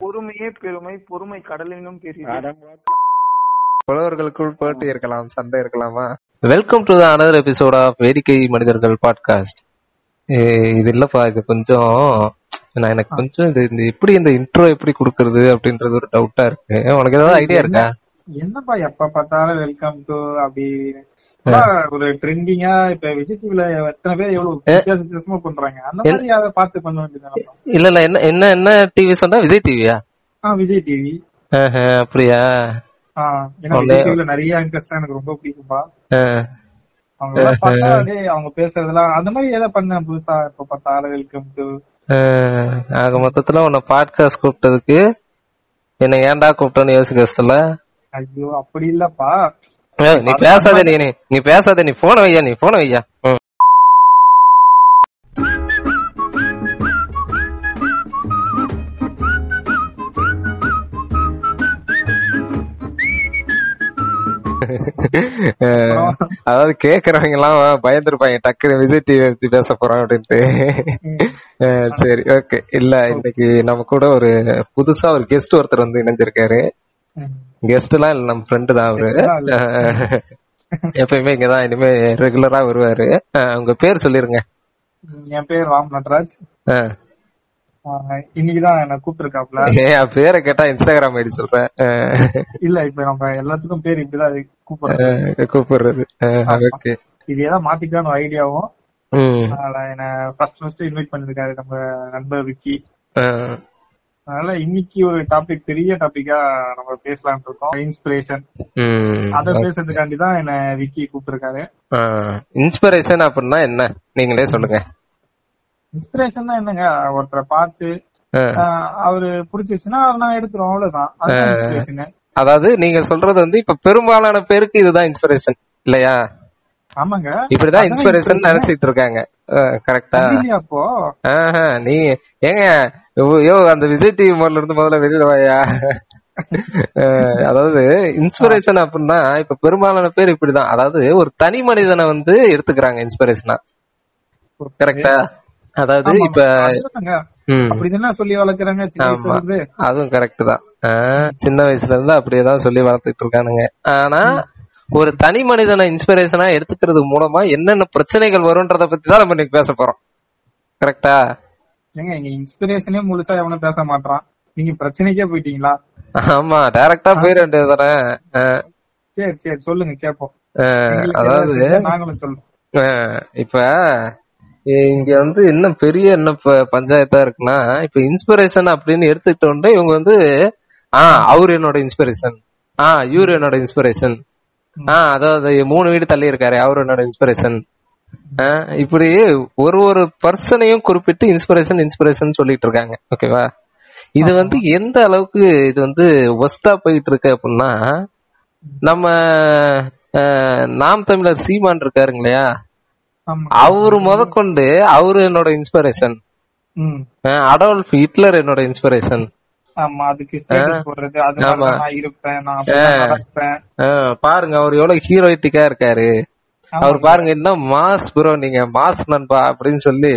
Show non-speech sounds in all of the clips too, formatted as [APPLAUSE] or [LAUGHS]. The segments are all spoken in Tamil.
பொறுமையே பெருமை பொறுமை கடலினும் பெரியது புலவர்களுக்குள் போட்டி இருக்கலாம் சண்டை இருக்கலாமா? Welcome to another episode of Vedikkai Manithargal podcast இது இல்லப்பா இது கொஞ்சம் நான் எனக்கு கொஞ்சம் இது இந்த எப்படி இந்த இன்ட்ரோ எப்படி கொடுக்கறது அப்படின்றது ஒரு டவுட்டா இருக்கு. உனக்கு ஏதாவது ஐடியா இருக்கா? என்னப்பா எப்ப பார்த்தாலும் வெல்கம் டு அப்படி ஒரு ட்ரெண்டிங்கா இப்ப விஜய் டிவில எத்தனை பேர் எவ்வளவு வித்தியாச வித்தியாசமா பண்றாங்க? அந்த மாதிரி அதை பார்த்து பண்ண வேண்டியது இல்ல இல்ல என்ன என்ன என்ன டிவி சொன்னா? விஜய் டிவியா ஆ விஜய் டிவி அப்படியா? ஆ ஏன்னா ஒண்ணு- விஜய் டிவில நிறைய ஆங்கர்ஸ் எனக்கு ரொம்ப பிடிக்கும்பா. அவங்க பார்த்தா அவங்க பேசுறதெல்லாம் அந்த மாதிரி எதை பண்ண புதுசா இப்ப பார்த்தாலும் வெல்கம் டு. ஆக மொத்தத்துல உன்னை பாட்காஸ்ட் கூப்பிட்டதுக்கு என்ன ஏன்டா கூப்பிட்டோன்னு யோசிக்க கஷ்டல ஐயோ அப்படி இல்லப்பா. நீ பேசாத நீ நீ- பேசாத நீ போன வையா நீ போன வையா. அதாவது கேக்குறவங்க எல்லாம் பயந்துருப்பாங்க டக்குனு விஜய் டிவி பத்தி பேச போறோம் அப்படின்ட்டு. சரி ஓகே இல்ல இன்னைக்கு நம்ம கூட ஒரு புதுசா ஒரு கெஸ்ட் ஒருத்தர் வந்து இணைஞ்சிருக்காரு. கெஸ்ட் எல்லாம் இல்ல நம்ம ஃப்ரெண்டு தான் அவரு. [LAUGHS] எப்பயுமே இங்கதான் இனிமே ரெகுலரா வருவாரு. உங்க பேர் சொல்லிருங்க. என் பேர் ராம் நட்ராஜ். இன்னைக்குதான் என்ன கூப்பிட்டுருக்காப்ல. ஏன் பேரை கேட்டா இன்ஸ்டாகிராம் ஐடி சொல்றேன். இல்ல இப்ப நம்ம எல்லாத்துக்கும் பேர் இப்படிதான் கூப்பிடுறோம் அஹ், கூப்பிடுறது. ஓகே. இது ஏதாவது மாத்திக்கலாம்னு ஐடியாவும். அதனால என்ன ஃபர்ஸ்ட் ஃபர்ஸ்ட் இன்வைட் பண்ணிருக்காரு நம்ம நண்பர் விக்கி. அதனால இன்னைக்கு ஒரு டாபிக் பெரிய டாபிக்கா நம்ம பேசலாம்னு இருக்கோம். இன்ஸ்பிரேஷன் அத பேசுறதுக்காண்டி தான் என்ன விக்கி கூப்பிட்டுருக்காரு. இன்ஸ்பிரேஷன் அப்படின்னா என்ன? நீங்களே சொல்லுங்க. இன்ஸ்பிரேஷன் என்னங்க? ஒருத்தரை பார்த்து அவரு பிடிச்சிருச்சுன்னா நான் எடுத்துருவோம் அவ்வளவுதான். அதாவது நீங்க சொல்றது வந்து இப்ப பெரும்பாலான பேருக்கு இதுதான் இன்ஸ்பிரேஷன் இல்லையா? ஆமாங்க. இப்படிதான் இன்ஸ்பிரேஷன். நினைச்சிட்டு இருக்காங்க. கரெக்டா அப்போ நீ ஏங்க யோ- அந்த விஜய் டிவி மோட்ல இருந்து முதல்ல வெளியில வாயா? அதாவது இன்ஸ்பிரேஷன் அப்படின்னா இப்ப பெரும்பாலான பேர் இப்படிதான். அதாவது ஒரு தனி மனிதனை வந்து எடுத்துக்கிறாங்க இன்ஸ்பிரேஷனா கரெக்டா அதாவது இப்ப சொல்லி வளர்க்குறாங்க அதுவும் கரெக்ட் தான் சின்ன வயசுல இருந்து அப்படியேதான் சொல்லி வளர்த்துட்டு இருக்கானுங்க. ஆனா ஒரு தனி மனிதனை இன்ஸ்பிரேஷனா எடுத்துக்கிறது மூலமா என்னென்ன பிரச்சனைகள் வரும்ன்றத பத்தி தான் நம்ம இன்னைக்கு பேச போறோம். கரெக்டா ஏங்க இங்க இன்ஸ்பிரேஷனே முழுசா எவனும் பேச மாட்டான் நீங்க பிரச்சனைக்கே போயிட்டீங்களா? ஆமா டைரக்டா போயிட வேண்டியது தானே சரி சரி சொல்லுங்க கேப்போம். அதாவது நாங்களும் சொல்றோம். இப்ப இங்க வந்து என்ன பெரிய என்ன பஞ்சாயத்தா இருக்குன்னா இப்ப இன்ஸ்பிரேஷன் அப்படின்னு எடுத்துக்கிட்டோம்னா இவங்க வந்து ஆ அவரு என்னோட இன்ஸ்பிரேஷன் ஆ இவரு என்னோட இன்ஸ்பிரேஷன் ஆ அதாவது மூணு வீடு தள்ளி இருக்காரு அவரு என்னோட இன்ஸ்பிரேஷன் இப்படி ஒரு ஒரு பர்சனையும் குறிப்பிட்டு இன்ஸ்பிரேஷன் இன்ஸ்பிரேஷன் சொல்லிட்டு இருக்காங்க. ஓகேவா இது வந்து எந்த அளவுக்கு இது வந்து ஒஸ்டா போயிட்டு இருக்கு அப்படின்னா நம்ம நாம் தமிழர் சீமான் இருக்காருங்க இல்லையா அவரு முதற்கொண்டு அவரு என்னோட இன்ஸ்பிரேஷன் அடால்ஃப் ஹிட்லர் என்னோட இன்ஸ்பிரேஷன் பாருங்க அவர் எவ்வளவு ஹீரோயிட்டிக்கா இருக்காரு. அவர் பாருங்க என்ன மாஸ் ப்ரோ நீங்க மாஸ் நண்பா அப்படின்னு சொல்லி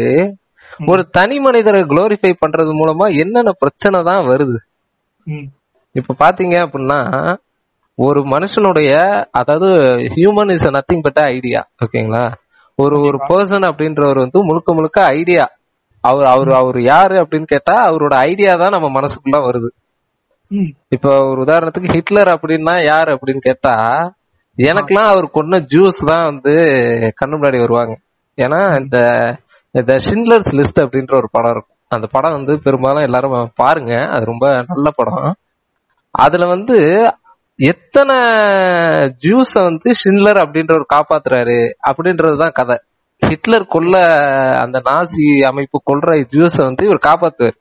ஒரு தனி மனிதரை குளோரிஃபை பண்றது மூலமா என்னென்ன பிரச்சனை தான் வருது. இப்ப பாத்தீங்க அப்படின்னா ஒரு மனுஷனுடைய அதாவது human is nothing but idea ஓகேங்களா ஒரு ஒரு பர்சன் அப்படின்றவர் வந்து முழுக்க முழுக்க ஐடியா அவர் அவர் அவர் யாரு அப்படின்னு கேட்டா அவரோட ஐடியா தான் நம்ம மனசுக்குள்ள வருது. இப்ப ஒரு உதாரணத்துக்கு ஹிட்லர் அப்படின்னா யார் அப்படின்னு கேட்டா எனக்கெல்லாம் அவர் கொன்ன ஜூஸ் தான் வந்து கண்ணு முன்னாடி வருவாங்க. ஏன்னா இந்த இந்த ஷின்லர்ஸ் லிஸ்ட் அப்படின்ற ஒரு படம் இருக்கும். அந்த படம் வந்து பெரும்பாலும் எல்லாரும் பாருங்க. அது ரொம்ப நல்ல படம். அதுல வந்து எத்தனை ஜூஸ வந்து ஷின்லர் அப்படின்ற ஒரு காப்பாத்துறாரு அப்படின்றதுதான் கதை. ஹிட்லர் கொல்ல அந்த நாசி அமைப்பு கொல்ற ஜூஸ வந்து இவர் காப்பாத்துவார்.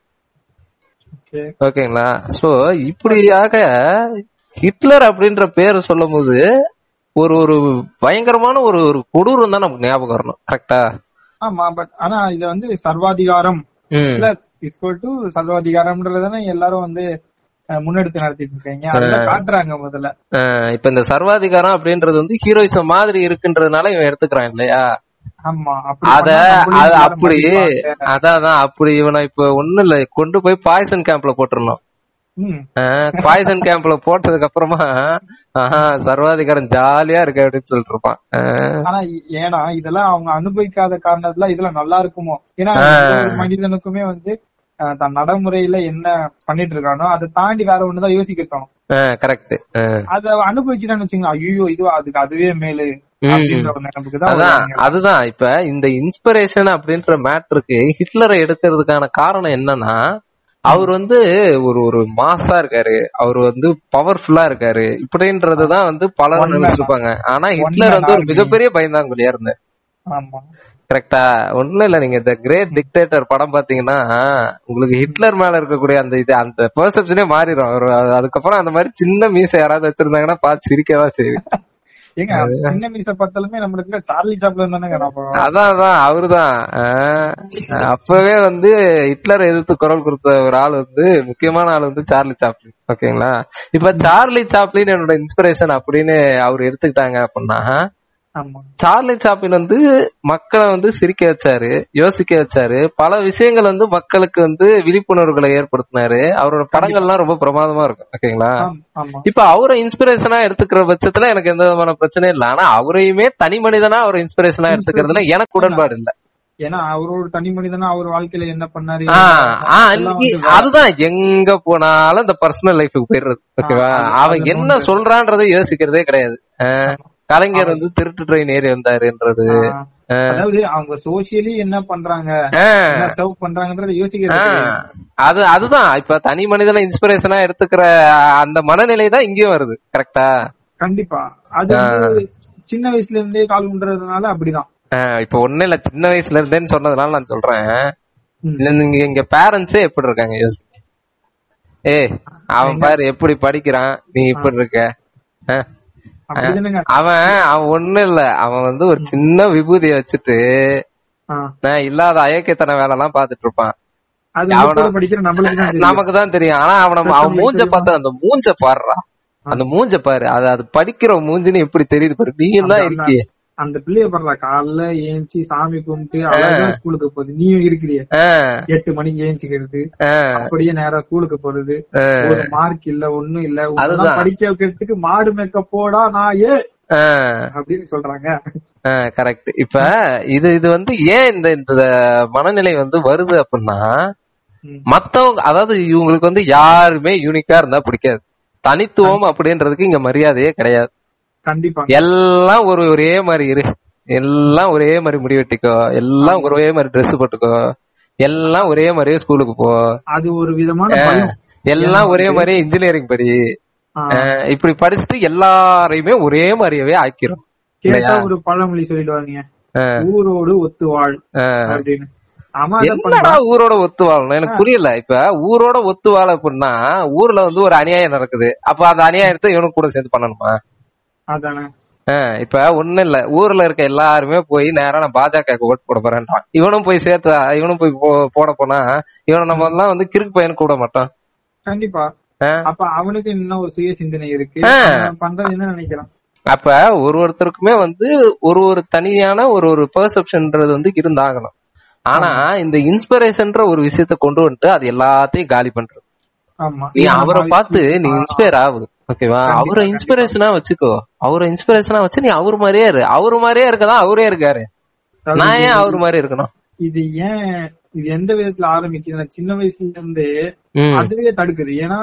ஓகே. ஓகேங்களா? சோ இப்படியாக ஹிட்லர் அப்படின்ற பேரை சொல்லும் போது ஒரு ஒரு பயங்கரமான ஒரு ஒரு கொடூரம் தான் நமக்கு ஞாபகம் வரணும். கரெக்டா ஆமா பட் ஆனா இது வந்து சர்வாதிகாரம். டு சர்வாதிகாரம்ன்றதானே எல்லாரும் வந்து முன்னெடுத்து நடத்திட்டு இருக்காங்க அதெல்லாம் காட்டுறாங்க முதல்ல. இப்ப இந்த சர்வாதிகாரம் அப்படின்றது வந்து ஹீரோயிசம் மாதிரி இருக்குன்றதுனால இவன் எடுத்துக்கிறான் இல்லையா? அத அப்படி. அதான் அப்படி இவனை இப்ப ஒண்ணும் இல்ல. கொண்டு போய் பாய்சன் கேம்ப்ல போட்டுறணும். ம். பாய்சன் கேம்ப்ல போட்டதுக்கு அப்புறமா சர்வாதிகாரம் ஜாலியா இருக்கு அப்படின்னு சொல்லிட்டு இருப்பான். ஆனா ஏன்னா இதெல்லாம் அவங்க அனுபவிக்காத காரணத்துல இதெல்லாம் நல்லா இருக்குமோ? ஏன்னா மனிதனுக்குமே வந்து தன் நடைமுறையில என்ன பண்ணிட்டு இருக்கானோ அதை தாண்டி வேற ஒண்ணுதான் யோசிக்க தோணும். கரெக்ட் அத அனுபவிச்சுட்டான்னு வச்சுங்க ஐயோ இது அதுக்கு அதுவே மேலு. அதுதான். இப்ப இந்த இன்ஸ்பிரேஷன் அப்படின்ற மேட்ருக்கு ஹிட்லரை எடுக்கிறதுக்கான காரணம் என்னன்னா அவர் வந்து ஒரு ஒரு மாசா இருக்காரு. அவர் வந்து பவர்ஃபுல்லா இருக்காரு. இப்படின்றதுதான் வந்து பலர் man. நினைச்சிருப்பாங்க ஆனா ஹிட்லர் வந்து ஒரு. மிகப்பெரிய பயந்தாங்குழியா இருந்தார். ஆமா. கரெக்டா ஒண்ணும் இல்ல. நீங்க இந்த கிரேட் டிக்டேட்டர் படம் பாத்தீங்கன்னா உங்களுக்கு ஹிட்லர் மேல இருக்கக்கூடிய அந்த இது அந்த பெர்செப்ஷனே மாறிடும் அவர் அதுக்கப்புறம் அந்த மாதிரி சின்ன மீசை யாராவது வச்சிருந்தாங்கன்னா பார்த்து சிரிக்கதான் செய்யும் ஏங்க சின்ன மீச பார்த்தாலுமே நம்மளுக்கு சார்லி சாப்லன் தானேங்க அதான் அதான் அவருதான். அப்பவே வந்து ஹிட்லர் எதிர்த்து குரல் கொடுத்த ஒரு ஆள் வந்து முக்கியமான ஆள் வந்து சார்லி சாப்ளின் ஓகேங்களா? இப்ப சார்லி சாப்ளின் என்னோட இன்ஸ்பிரேஷன் அப்படின்னு அவர் எடுத்துக்கிட்டாங்க அப்படின்னா சார்லி சாப்ளின் வந்து மக்களை வந்து சிரிக்க வச்சாரு யோசிக்க வச்சாரு. பல விஷயங்கள் வந்து மக்களுக்கு வந்து விழிப்புணர்வுகளை ஏற்படுத்தினாரு. அவரோட படங்கள்லாம் ரொம்ப பிரமாதமா இருக்கும் ஓகேங்களா? இப்ப அவரை இன்ஸ்பிரேஷனா எடுத்துக்கிற பட்சத்துல எனக்கு எந்த விதமான பிரச்சனையும் இல்ல. ஆனா அவரையுமே தனி மனிதனா அவரை இன்ஸ்பிரேஷனா எடுத்துக்கிறதுல எனக்கு உடன்பாடு இல்ல. ஏன்னா அவரோட தனி மனிதனா அவர் வாழ்க்கையில என்ன பண்ணாரு அதுதான் எங்க போனாலும் இந்த பர்சனல் லைஃபுக்கு போயிடுறது ஓகேவா? அவன் என்ன சொல்றான்றதை யோசிக்கிறதே கிடையாது. கலைஞர் வந்து திருட்டு ட்ரெயின் ஏறி வந்தாருன்றது. அதாவது அவங்க சோசியலி என்ன பண்றாங்க? சர்வ் பண்றாங்கன்றத கிடையாது. அது அதுதான். இப்ப தனி மனிதனை இன்ஸ்பிரேஷனா எடுத்துக்கிற அந்த மனநிலை தான் இங்கேயும் வருது. கரெக்டா கண்டிப்பா. அது சின்ன வயசுல இருந்தே கால் பண்றதுனால அப்படிதான். இப்ப ஒண்ணு இல்ல. சின்ன வயசுல இருந்தேன்னு சொன்னதுனால நான் சொல்றேன். நீங்க இங்க பேரண்ட்ஸே எப்படி இருக்காங்க? யோசி. ஏய் அவன் பாரு எப்படி படிக்கிறான்? நீ இப்படி இருக்க. அவன் அவன் ஒண்ணு இல்ல. அவன் வந்து ஒரு சின்ன விபூதிய வச்சுட்டு நான் இல்லாத அயக்கத்தன வேலை எல்லாம் பாத்துட்டு இருப்பான். நமக்கு தான் தெரியும். ஆனா அவன அவன் மூஞ்ச பார்த்தா அந்த மூஞ்ச பாடுறா அந்த மூஞ்ச பாரு. அது அது படிக்கிற மூஞ்சின்னு எப்படி தெரியுது பாரு. நீயும் தான் இருக்கியே அந்த பிள்ளைய பாருல காலைல ஏஞ்சி சாமி கும்பிட்டு அழகா ஸ்கூலுக்கு போகுது. நீயும் இருக்கிறிய. எட்டு மணிக்கு ஏஞ்சிக்கிறது. அப்படியே நேரா ஸ்கூலுக்கு போறது. ஒரு மார்க் இல்ல ஒண்ணும் இல்ல. படிக்க வைக்கிறதுக்கு மாடு மேக்க போடா நான் ஏ. அப்படின்னு சொல்றாங்க. கரெக்ட் இப்ப இது இது வந்து ஏன் இந்த இந்த மனநிலை வந்து வருது அப்படின்னா. மத்தவங்க அதாவது இவங்களுக்கு வந்து யாருமே யூனிக்கா இருந்தா பிடிக்காது. தனித்துவம் அப்படின்றதுக்கு இங்க மரியாதையே கிடையாது. கண்டிப்பா எல்லாம் ஒரு ஒரே மாதிரி இரு. எல்லாம் ஒரே மாதிரி முடி வெட்டிக்கோ. எல்லாம் ஒரே மாதிரி Dress போட்டுக்கோ. எல்லாம் ஒரே மாதிரியே ஸ்கூலுக்கு போ. அது ஒரு விதமான எல்லாம் ஒரே மாதிரியே இன்ஜினியரிங் படி. இப்படி படிச்சுட்டு எல்லாரையுமே ஒரே மாதிரியாவே ஆக்கிரும். கேட்டா ஒரு பழமொழி சொல்லிடுவாங்க. ஊரோடு ஒத்து வாழ் அப்படின்னு. என்னடா ஊரோட ஒத்து வாழணும் எனக்கு புரியல. இப்ப ஊரோட ஒத்து வாழ அப்படின்னா ஊர்ல வந்து ஒரு அநியாயம் நடக்குது. அப்ப அந்த அநியாயத்தை இவனுக்கு கூட சேர்ந்து பண்ணணுமா? இப்ப ஒண்ணும் இல்ல. ஊர்ல இருக்க எல்லாருமே போய் நேரா நான் பாஜக ஓட்டு போட போறேன்றான். இவனும் போய் சேர்த்து இவனும் போய் போட போனா இவனை நம்ம எல்லாம் வந்து கிறுக்கு பையன் கூட மாட்டோம் கண்டிப்பா. அப்ப அவனுக்கு இன்னும் ஒரு சுய சிந்தனை இருக்கு. பண்றது என்ன நினைக்கிறான்? அப்ப ஒரு ஒருத்தருக்குமே வந்து ஒரு ஒரு தனியான ஒரு ஒரு பெர்செப்ஷன்ன்றது வந்து இருந்தாகணும். ஆனா இந்த இன்ஸ்பிரேஷன்ற ஒரு விஷயத்த கொண்டு வந்துட்டு அது எல்லாத்தையும் காலி பண்றது. நீ அவரை பார்த்து நீ இன்ஸ்பயர் ஆகு. ஓகேவா? அவரை இன்ஸ்பிரேஷனா வச்சுக்கோ. அவரை இன்ஸ்பிரேஷனா வச்சு நீ அவர் மாதிரியே இரு. அவர் மாதிரியே இருக்கதான் அவரே இருக்காரு. நான் ஏன் அவர் மாதிரி இருக்கணும்? இது ஏன் இது எந்த விதத்துல ஆரம்பிக்குதுன்னா சின்ன வயசுல இருந்தே அதுவே தடுக்குது. ஏன்னா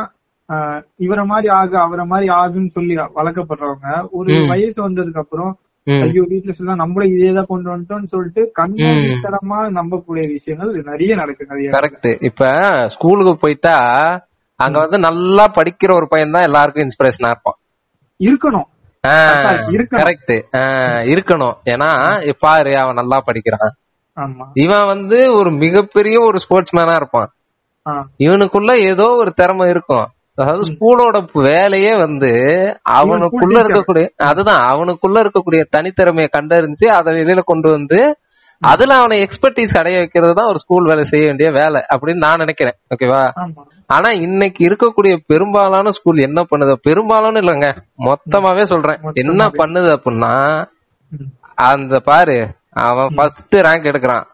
இவரை மாதிரி ஆகு அவரை மாதிரி ஆகுன்னு சொல்லி வளர்க்கப்படுறவங்க ஒரு. வயசு வந்ததுக்கு அப்புறம் ஐயோ வீட்டுல சொல்லலாம் நம்மளும் இதேதான் கொண்டு வந்துட்டோம்னு சொல்லிட்டு கண்மூடித்தனமா நம்பக்கூடிய விஷயங்கள் நிறைய நடக்கு நிறைய கரெக்ட் இப்ப ஸ்கூலுக்கு போயிட்டா அங்க வந்து நல்லா படிக்கிற ஒரு பையன் தான் எல்லாருக்கும் இன்ஸ்பிரேஷனா இருப்பான். இருக்கணும். கரெக்ட் இருக்கணும். ஏன்னா பாரு அவன் நல்லா படிக்கிறான். இவன் வந்து ஒரு மிகப்பெரிய ஒரு ஸ்போர்ட்ஸ் மேனா இருப்பான் இவனுக்குள்ள ஏதோ ஒரு திறமை இருக்கும். அதாவது ஸ்கூலோட வேலையே வந்து அவனுக்குள்ள. இருக்கக்கூடிய அதுதான் அவனுக்குள்ள இருக்கக்கூடிய தனித்திறமையை கண்டறிஞ்சு அதை வெளியில கொண்டு வந்து அதுல அவனை எக்ஸ்பர்டீஸ் அடைய வைக்கிறது தான் ஒரு ஸ்கூல் வேலை செய்ய வேண்டிய வேலை அப்படின்னு நான் நினைக்கிறேன். ஓகேவா ஆனா இன்னைக்கு இருக்கக்கூடிய பெரும்பாலான ஸ்கூல் என்ன பண்ணுது? பெரும்பாலான இல்லைங்க. மொத்தமாவே சொல்றேன். என்ன பண்ணுது அப்படின்னா. அந்த பாரு அவன் ஃபர்ஸ்ட் ரேங்க் எடுக்கிறான்.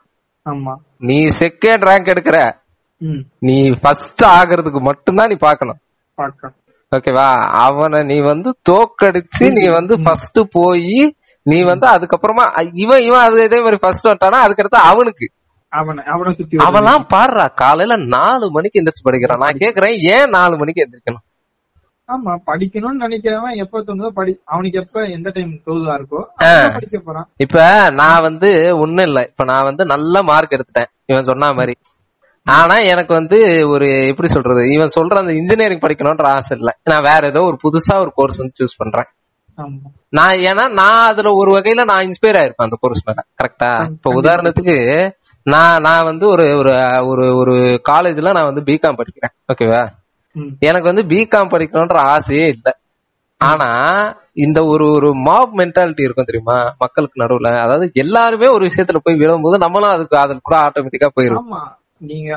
நீ செகண்ட் ரேங்க் எடுக்கிற. நீ ஃபர்ஸ்ட் ஆகிறதுக்கு மட்டும்தான் நீ பார்க்கணும். ஓகேவா அவனை நீ வந்து தோக்கடிச்சு நீ வந்து ஃபர்ஸ்ட் போய் நீ வந்து அதுக்கப்புறமா இவன் இவன் அது இதே மாதிரி ஃபர்ஸ்ட் வந்துட்டானா அதுக்கடுத்து அவனுக்கு. அவன்லாம் பாடுறா காலையில நாலு மணிக்கு எந்திரிச்சு படிக்கிறான். நான் கேக்குறேன் ஏன் நாலு மணிக்கு எந்திரிக்கணும்? ஆமா படிக்கணும்னு நினைக்கிறவன் எப்ப தோணுதோ படி அவனுக்கு எப்ப எந்த டைம் தோதுவா இருக்கோ படிக்க போறான். இப்ப நான் வந்து ஒண்ணும் இல்ல. இப்ப நான் வந்து நல்ல மார்க் எடுத்துட்டேன். இவன் சொன்ன மாதிரி. ஆனா எனக்கு வந்து ஒரு எப்படி சொல்றது? இவன் சொல்ற அந்த இன்ஜினியரிங் படிக்கணும்ன்ற ஆசை இல்ல. நான் வேற ஏதோ ஒரு புதுசா ஒரு கோர்ஸ் வந்து சூஸ் பண்றேன். நான் ஏன்னா நான் அதுல ஒரு வகையில நான் இன்ஸ்பயர் ஆயிருப்பேன் அந்த கோர்ஸ் மேல. கரெக்டா இப்ப உதாரணத்துக்கு நான் நான் வந்து ஒரு ஒரு ஒரு ஒரு காலேஜ்ல நான் வந்து பிகாம் படிக்கிறேன். ஓகேவா எனக்கு வந்து பிகாம் படிக்கணும்ன்ற ஆசையே இல்லை. ஆனா இந்த ஒரு ஒரு மாப் மென்டாலிட்டி இருக்கும் தெரியுமா? மக்களுக்கு நடுவுல. அதாவது எல்லாருமே ஒரு விஷயத்துல போய் விழும்போது நம்மளும் அதுக்கு அதில் கூட ஆட்டோமேட்டிக்கா போயிரும் நீங்க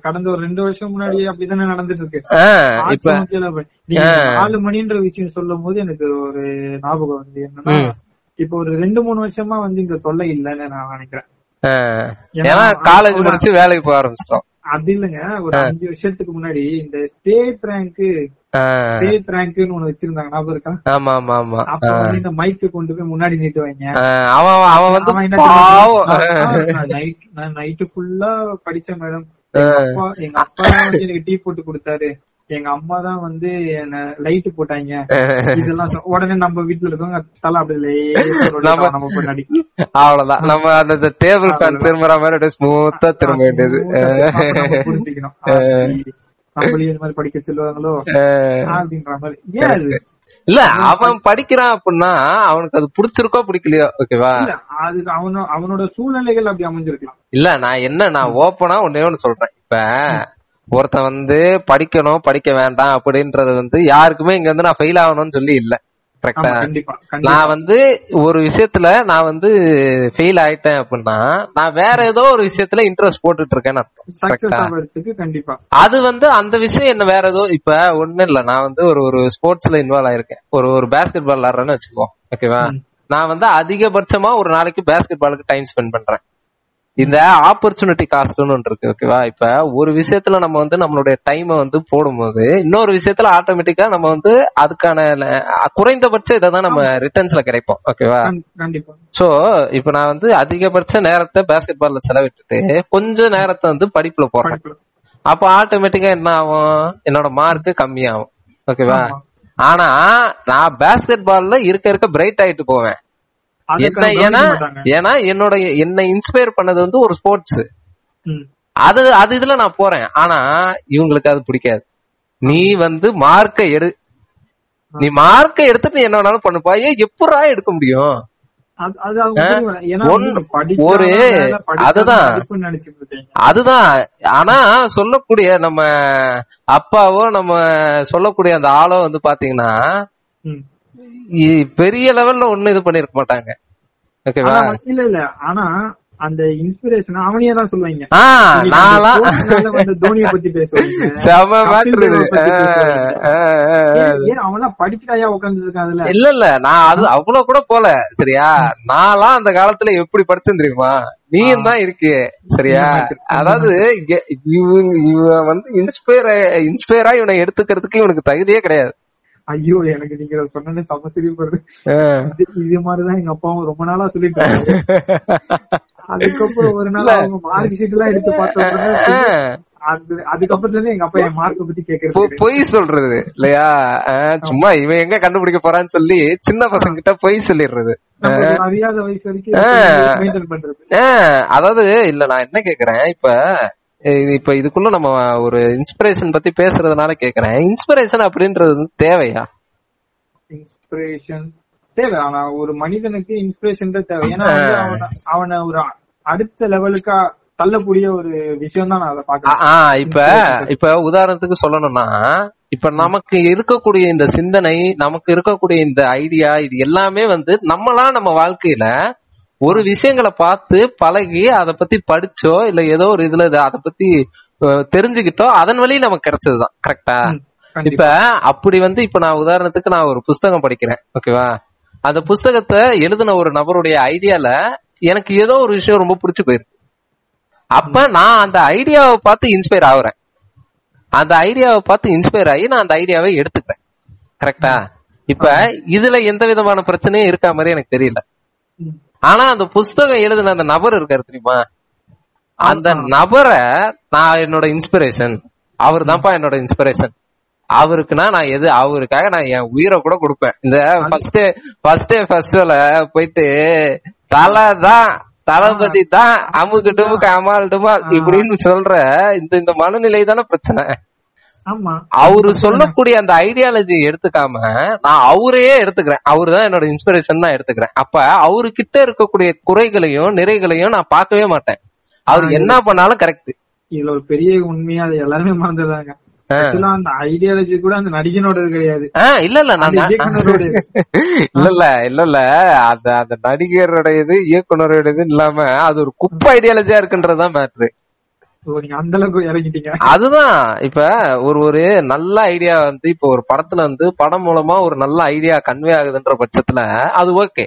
கடந்த ஒரு ரெண்டு வருஷம் முன்னாடி அப்படித்தானே நடந்துட்டு இருக்கு இப்ப நாலு மணின்ற விஷயம் சொல்லும் போது எனக்கு ஒரு ஞாபகம் வந்து என்னன்னா இப்ப ஒரு ரெண்டு மூணு வருஷமா வந்து இந்த தொல்லை இல்லைன்னு நான் நினைக்கிறேன். ஏன்னா காலேஜ் முடிச்சு வேலைக்கு போக ஆரம்பிச்சிட்டோம். அது இல்லங்க. ஒரு அஞ்சு வருஷத்துக்கு முன்னாடி இந்த ஸ்டேட் ரேங்க் ஸ்டேட் ரேங்க்னு ஒண்ணு வச்சிருந்தாங்க. ஞாபகம் இருக்கா? ஆமா ஆமா ஆமா. அப்ப இந்த மைக்கு கொண்டு போய் முன்னாடி நீட்டுவாங்க அவன் அவன் வந்து நைட் நைட்டு ஃபுல்லா படிச்ச மேடம் எங்க அப்பா எனக்கு டீ போட்டு கொடுத்தாரு. எங்க அம்மா தான் வந்து என்ன லைட் போட்டாங்க. [LAUGHS] இதெல்லாம் உடனே நம்ம வீட்டுல இருக்கவங்க தலை அப்படி அவ்வளவுதான். நம்ம அந்த டேபிள் ஃபேன் திரும்புற மாதிரி ஸ்மூத்தா திரும்ப வேண்டியது. புரிஞ்சுக்கணும் நம்மளையும் இந்த மாதிரி படிக்க சொல்லுவாங்களோ? [LAUGHS] அப்படின்ற மாதிரி. ஏன் அது? இல்ல அவன் படிக்கிறான் அப்படின்னா அவனுக்கு அது பிடிச்சிருக்கோ பிடிக்கலையோ ஓகேவா அது அவனோட அவனோட சூழ்நிலைகள் அப்படி அமைஞ்சிருக்கலாம். இல்ல நான் என்ன நான் ஓப்பனா ஒன்னே ஒண்ணு சொல்றேன். இப்ப ஒருத்தன் வந்து படிக்கணும் படிக்க வேண்டாம் அப்படின்றது வந்து யாருக்குமே இங்க வந்து நான் ஃபெயில் ஆகணும்னு சொல்லி இல்ல. கரெக்டா நான் வந்து ஒரு விஷயத்துல நான் வந்து ஃபெயில் ஆயிட்டேன் அப்படின்னா நான் வேற ஏதோ ஒரு விஷயத்துல இன்ட்ரெஸ்ட் போட்டுட்டு இருக்கேன்னு அர்த்தம். அது வந்து அந்த விஷயம் என்ன வேற ஏதோ இப்ப ஒண்ணு இல்ல. நான் வந்து ஒரு ஒரு ஸ்போர்ட்ஸ்ல இன்வால்வ் ஆயிருக்கேன். ஒரு ஒரு பேஸ்கெட் பால் விளாடுறேன்னு வச்சுக்கோ ஓகேவா நான் வந்து அதிகபட்சமா ஒரு நாளைக்கு பேஸ்கெட் பாலுக்கு டைம் ஸ்பெண்ட் பண்றேன். இந்த ஆப்பர்ச்சுனிட்டி காஸ்ட்னு ஒன்று இருக்கு ஓகேவா இப்ப ஒரு விஷயத்துல நம்ம வந்து நம்மளுடைய டைமை வந்து போடும்போது இன்னொரு விஷயத்துல ஆட்டோமேட்டிக்கா நம்ம வந்து அதுக்கான குறைந்தபட்ச இதை தான் நம்ம ரிட்டர்ன்ஸ்ல கிடைப்போம் ஓகேவா சோ இப்ப நான் வந்து அதிகபட்ச நேரத்தை பேஸ்கெட் பால்ல செலவிட்டுட்டு கொஞ்ச நேரத்தை வந்து படிப்புல போறேன் அப்ப ஆட்டோமேட்டிக்கா என்ன ஆகும்? என்னோட மார்க் கம்மியாகும் ஓகேவா ஆனா நான் பேஸ்கெட் பால்ல இருக்க இருக்க பிரைட் ஆயிட்டு போவேன். ஏன்னா என்னோட என்ன இன்ஸ்பயர் பண்ணது வந்து ஒரு ஸ்போர்ட்ஸ் அது அது இதுல நான் போறேன். ஆனா இவங்களுக்கு அது பிடிக்காது. நீ வந்து மார்க்க எடு. நீ மார்க்க எடுத்துட்டு என்ன வேணாலும் பண்ணுப்பா ஏன் எப்படா எடுக்க முடியும்? ஒரு அதுதான். அதுதான். ஆனா சொல்லக்கூடிய நம்ம அப்பாவோ நம்ம சொல்லக்கூடிய அந்த ஆளோ வந்து பாத்தீங்கன்னா பெரிய லெவல்ல ஒண்ணு இது பண்ணிருக்க மாட்டாங்க. ஓகேவா இல்ல இல்ல. ஆனா அந்த இன்ஸ்பிரேஷன் அவனையே தான் சொல்லுவாங்க. தோனிய பத்தி பேசுவாங்க [LAUGHS] அவன்லாம் படிச்சுட்டாயா உட்கார்ந்து இருக்கான் இல்ல இல்ல. நான் அது அவ்வளவு கூட போல. சரியா? நான்லாம் அந்த காலத்துல எப்படி படிச்சேன் தெரியுமா? நீயும் தான் இருக்கு. சரியா? அதாவது இவன் வந்து இன்ஸ்பயர் இன்ஸ்பயரா இவனை எடுத்துக்கிறதுக்கு இவனுக்கு தகுதியே கிடையாது. ஐயோ எனக்கு நீங்க சொன்னே செம சிரிப்பு வருது. இது மாதிரிதான் எங்க அப்பாவும் ரொம்ப நாளா சொல்லிட்டு அதுக்கப்புறம் ஒரு நாள் அவங்க மார்க் ஷீட் எல்லாம் எடுத்து பார்த்தோம் அதுக்கப்புறத்துல எங்க அப்பா என் மார்க்க பத்தி கேக்குறது பொய் சொல்றது இல்லையா? சும்மா இவன் எங்க கண்டுபிடிக்க போறான்னு சொல்லி சின்ன பசங்க கிட்ட பொய் சொல்லிடுறது. அதாவது இல்ல நான் என்ன கேக்குறேன் இப்ப இப்ப இதுக்குள்ள நம்ம ஒரு இன்ஸ்பிரேஷன் பத்தி பேசுறதுனால கேக்குறேன். இன்ஸ்பிரேஷன் அப்படின்றது தேவையா? இன்ஸ்பிரேஷன் தேவை. ஆனா ஒரு மனிதனுக்கு இன்ஸ்பிரேஷன் தேவை. ஏன்னா அவனை ஒரு அடுத்த லெவலுக்கா தள்ளக்கூடிய ஒரு விஷயம் தான் நான் அதை பாக்கிறேன் இப்ப இப்ப உதாரணத்துக்கு சொல்லணும்னா இப்ப நமக்கு இருக்கக்கூடிய இந்த சிந்தனை நமக்கு இருக்கக்கூடிய இந்த ஐடியா இது எல்லாமே வந்து நம்மளா நம்ம வாழ்க்கையில ஒரு விஷயங்களை பார்த்து பழகி அதை பத்தி படிச்சோ இல்ல ஏதோ ஒரு இதுல அதை பத்தி தெரிஞ்சுக்கிட்டோ அதன் வழி நமக்கு கிடைச்சதுதான். கரெக்டா இப்ப அப்படி வந்து இப்ப நான் உதாரணத்துக்கு நான் ஒரு புஸ்தகம் படிக்கிறேன். ஓகேவா அந்த புஸ்தகத்தை எழுதின ஒரு நபருடைய ஐடியால எனக்கு ஏதோ ஒரு விஷயம் ரொம்ப பிடிச்சு போயிருக்கு. அப்ப நான் அந்த ஐடியாவை பார்த்து இன்ஸ்பயர் ஆகுறேன். அந்த ஐடியாவை பார்த்து இன்ஸ்பயர் ஆகி நான் அந்த ஐடியாவை எடுத்துக்கிறேன். கரெக்டா இப்ப இதுல எந்த விதமான பிரச்சனையும் இருக்கா மாதிரி எனக்கு தெரியல. ஆனா அந்த புஸ்தகம் எழுதின அந்த நபர் இருக்காரு தெரியுமா? அந்த நபரை நான் என்னோட இன்ஸ்பிரேஷன் அவர் தான்ப்பா என்னோட இன்ஸ்பிரேஷன் அவருக்குன்னா நான் எது அவருக்காக நான் என் உயிரை கூட கொடுப்பேன். இந்த ஃபர்ஸ்ட் ஃபர்ஸ்ட் ஃபெஸ்டிவல போயிட்டு தலை தான் தளபதி தான் அமுக்கு டுமுக்கு அமால் டுமால் இப்படின்னு சொல்ற இந்த இந்த மனநிலை தானே பிரச்சனை. அவரு சொல்லக்கூடிய அந்த ஐடியாலஜி எடுத்துக்காம நான் அவரையே எடுத்துக்கிறேன். அவரு தான் என்னோட இன்ஸ்பிரேஷன் நான் எடுத்துக்கிறேன். அப்ப அவரு கிட்ட இருக்கக்கூடிய குறைகளையும் நிறைகளையும் நான் பார்க்கவே மாட்டேன். அவர் என்ன பண்ணாலும் கரெக்ட் இதுல ஒரு பெரிய உண்மையா அது எல்லாருமே மறந்துடுறாங்க. அந்த ஐடியாலஜி கூட அந்த நடிகனோடது கிடையாது. இல்ல இல்ல. [LAUGHS] இல்ல இல்ல இல்ல இல்ல. அந்த அந்த நடிகருடையது இயக்குனருடையது இல்லாம அது ஒரு குப்பை ஐடியாலஜியா இருக்குன்றதுதான் மேட்ரு அந்த அளவுக்கு இறங்கிட்டீங்க. அதுதான். இப்ப ஒரு ஒரு நல்ல ஐடியா வந்து இப்ப ஒரு படத்துல வந்து படம் மூலமா ஒரு நல்ல ஐடியா கன்வே ஆகுதுன்ற பட்சத்துல அது ஓகே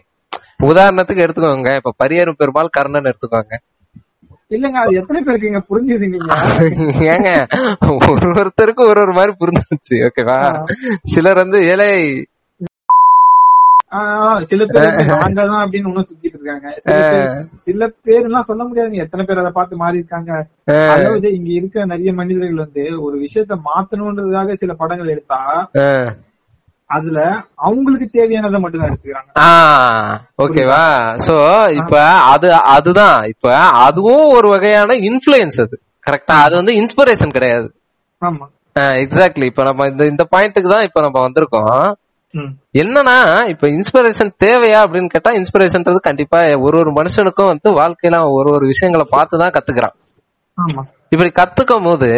உதாரணத்துக்கு எடுத்துக்கோங்க. இப்ப பரியரும் பெருமாள் கர்ணன் எடுத்துக்கோங்க. இல்லங்க அது எத்தனை பேருக்கு இங்க புரிஞ்சுது நீங்க [LAUGHS] ஏங்க ஒரு ஒருத்தருக்கும் ஒரு ஒரு மாதிரி புரிஞ்சிருச்சு. ஓகேவா சிலர் வந்து ஏழை சில பேர் நாங்க தான் அப்படின்னு சுத்திட்டு இருக்காங்க. சில பேர் எல்லாம் சொல்ல முடியாதுங்க எத்தனை பேர் அதை பார்த்து மாறி இருக்காங்க? அதாவது இங்க இருக்க நிறைய மனிதர்கள் வந்து ஒரு விஷயத்த மாத்தணும்ன்றதுக்காக சில படங்கள் எடுத்தா அதுல அவங்களுக்கு தேவையானதை மட்டும் தான் எடுத்துக்கிறாங்க ஓகேவா? சோ இப்ப அது அதுதான். இப்ப அதுவும் ஒரு வகையான இன்ஃபுளுயன்ஸ் அது. கரெக்டா அது வந்து இன்ஸ்பிரேஷன் கிடையாது. ஆமா. எக்ஸாக்ட்லி இப்ப நம்ம இந்த இந்த பாயிண்ட்டுக்கு தான் இப்ப நம்ம வந்திருக்கோம். என்னன்னா இப்ப இன்ஸ்பிரேஷன் தேவையா அப்படின்னு கேட்டா இன்ஸ்பிரேஷன்ன்றது கண்டிப்பா ஒரு ஒரு மனுஷனுக்கும் வந்து வாழ்க்கையில ஒரு ஒரு விஷயங்களை பார்த்து தான் கத்துக்கிறான் இப்படி கத்துக்கும் போது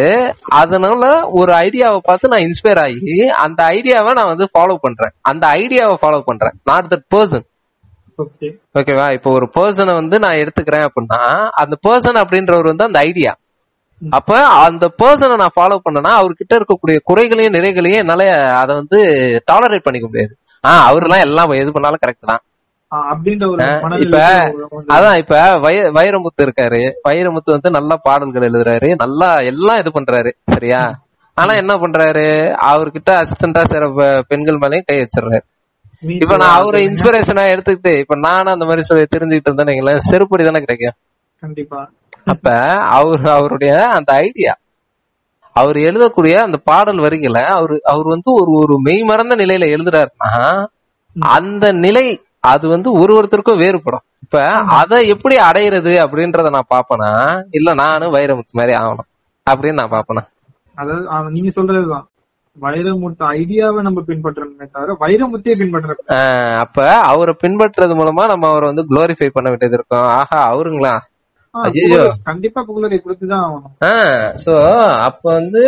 அதனால ஒரு ஐடியாவை பார்த்து நான் இன்ஸ்பயர் ஆகி அந்த ஐடியாவை நான் வந்து ஃபாலோ பண்றேன். அந்த ஐடியாவை ஃபாலோ பண்றேன். நாட் தட் பர்சன் ஓகே ஓகேவா இப்போ ஒரு பர்சனை வந்து நான் எடுத்துக்கிறேன் அப்படின்னா அந்த பர்சன் அப்படின்றவர் வந்து அந்த ஐடியா அப்ப அந்த பர்சனை நான் ஃபாலோ பண்ணனா அவர்கிட்ட இருக்கக்கூடிய குறைகளையும் நிறைகளையும் என்னால அதை வந்து டாலரேட் பண்ணிக்க முடியாது. ஆஹ் அவரெல்லாம் எல்லாம் எது பண்ணாலும் கரெக்ட் தான். இப்ப அதான் இப்ப வய வைரமுத்து இருக்காரு. வைரமுத்து வந்து நல்ல பாடல்கள் எழுதுறாரு. நல்லா எல்லாம் இது பண்றாரு சரியா? ஆனா என்ன பண்றாரு? அவர்கிட்ட அசிஸ்டண்டா சேர பெண்கள் மேலயும் கை வச்சிடுறாரு. இப்ப நான் அவரை இன்ஸ்பிரேஷனா எடுத்துக்கிட்டு இப்ப நானும் அந்த மாதிரி சொல்லி தெரிஞ்சுக்கிட்டு இருந்தேன் செருப்படி தானே கிடைக்கும். கண்டிப்பா. அப்ப அவர் அவருடைய அந்த ஐடியா அவர் எழுதக்கூடிய அந்த பாடல் வரிகளை அவர் அவர் வந்து ஒரு ஒரு மெய் மறந்த நிலையில எழுதுறாருன்னா அந்த நிலை அது வந்து ஒரு ஒருத்தருக்கும் வேறுபடும். இப்ப அதை எப்படி அடையிறது அப்படின்றத நான் பாப்பேனா இல்ல நானும் வைரமுத்து மாதிரி ஆகணும் அப்படின்னு நான் பாப்பேனா அதாவது நீங்க சொல்றதுதான். வைரமுத்து ஐடியாவை நம்ம பின்பற்றணுமே தவிர வைரமுத்தியை பின்பற்ற அப்ப அவரை பின்பற்றுறது மூலமா நம்ம அவரை வந்து குளோரிஃபை பண்ண வேண்டியது இருக்கும். ஆஹா அவருங்களா. கண்டிப்பா புகழரை கொடுத்துதான் சோ அப்ப வந்து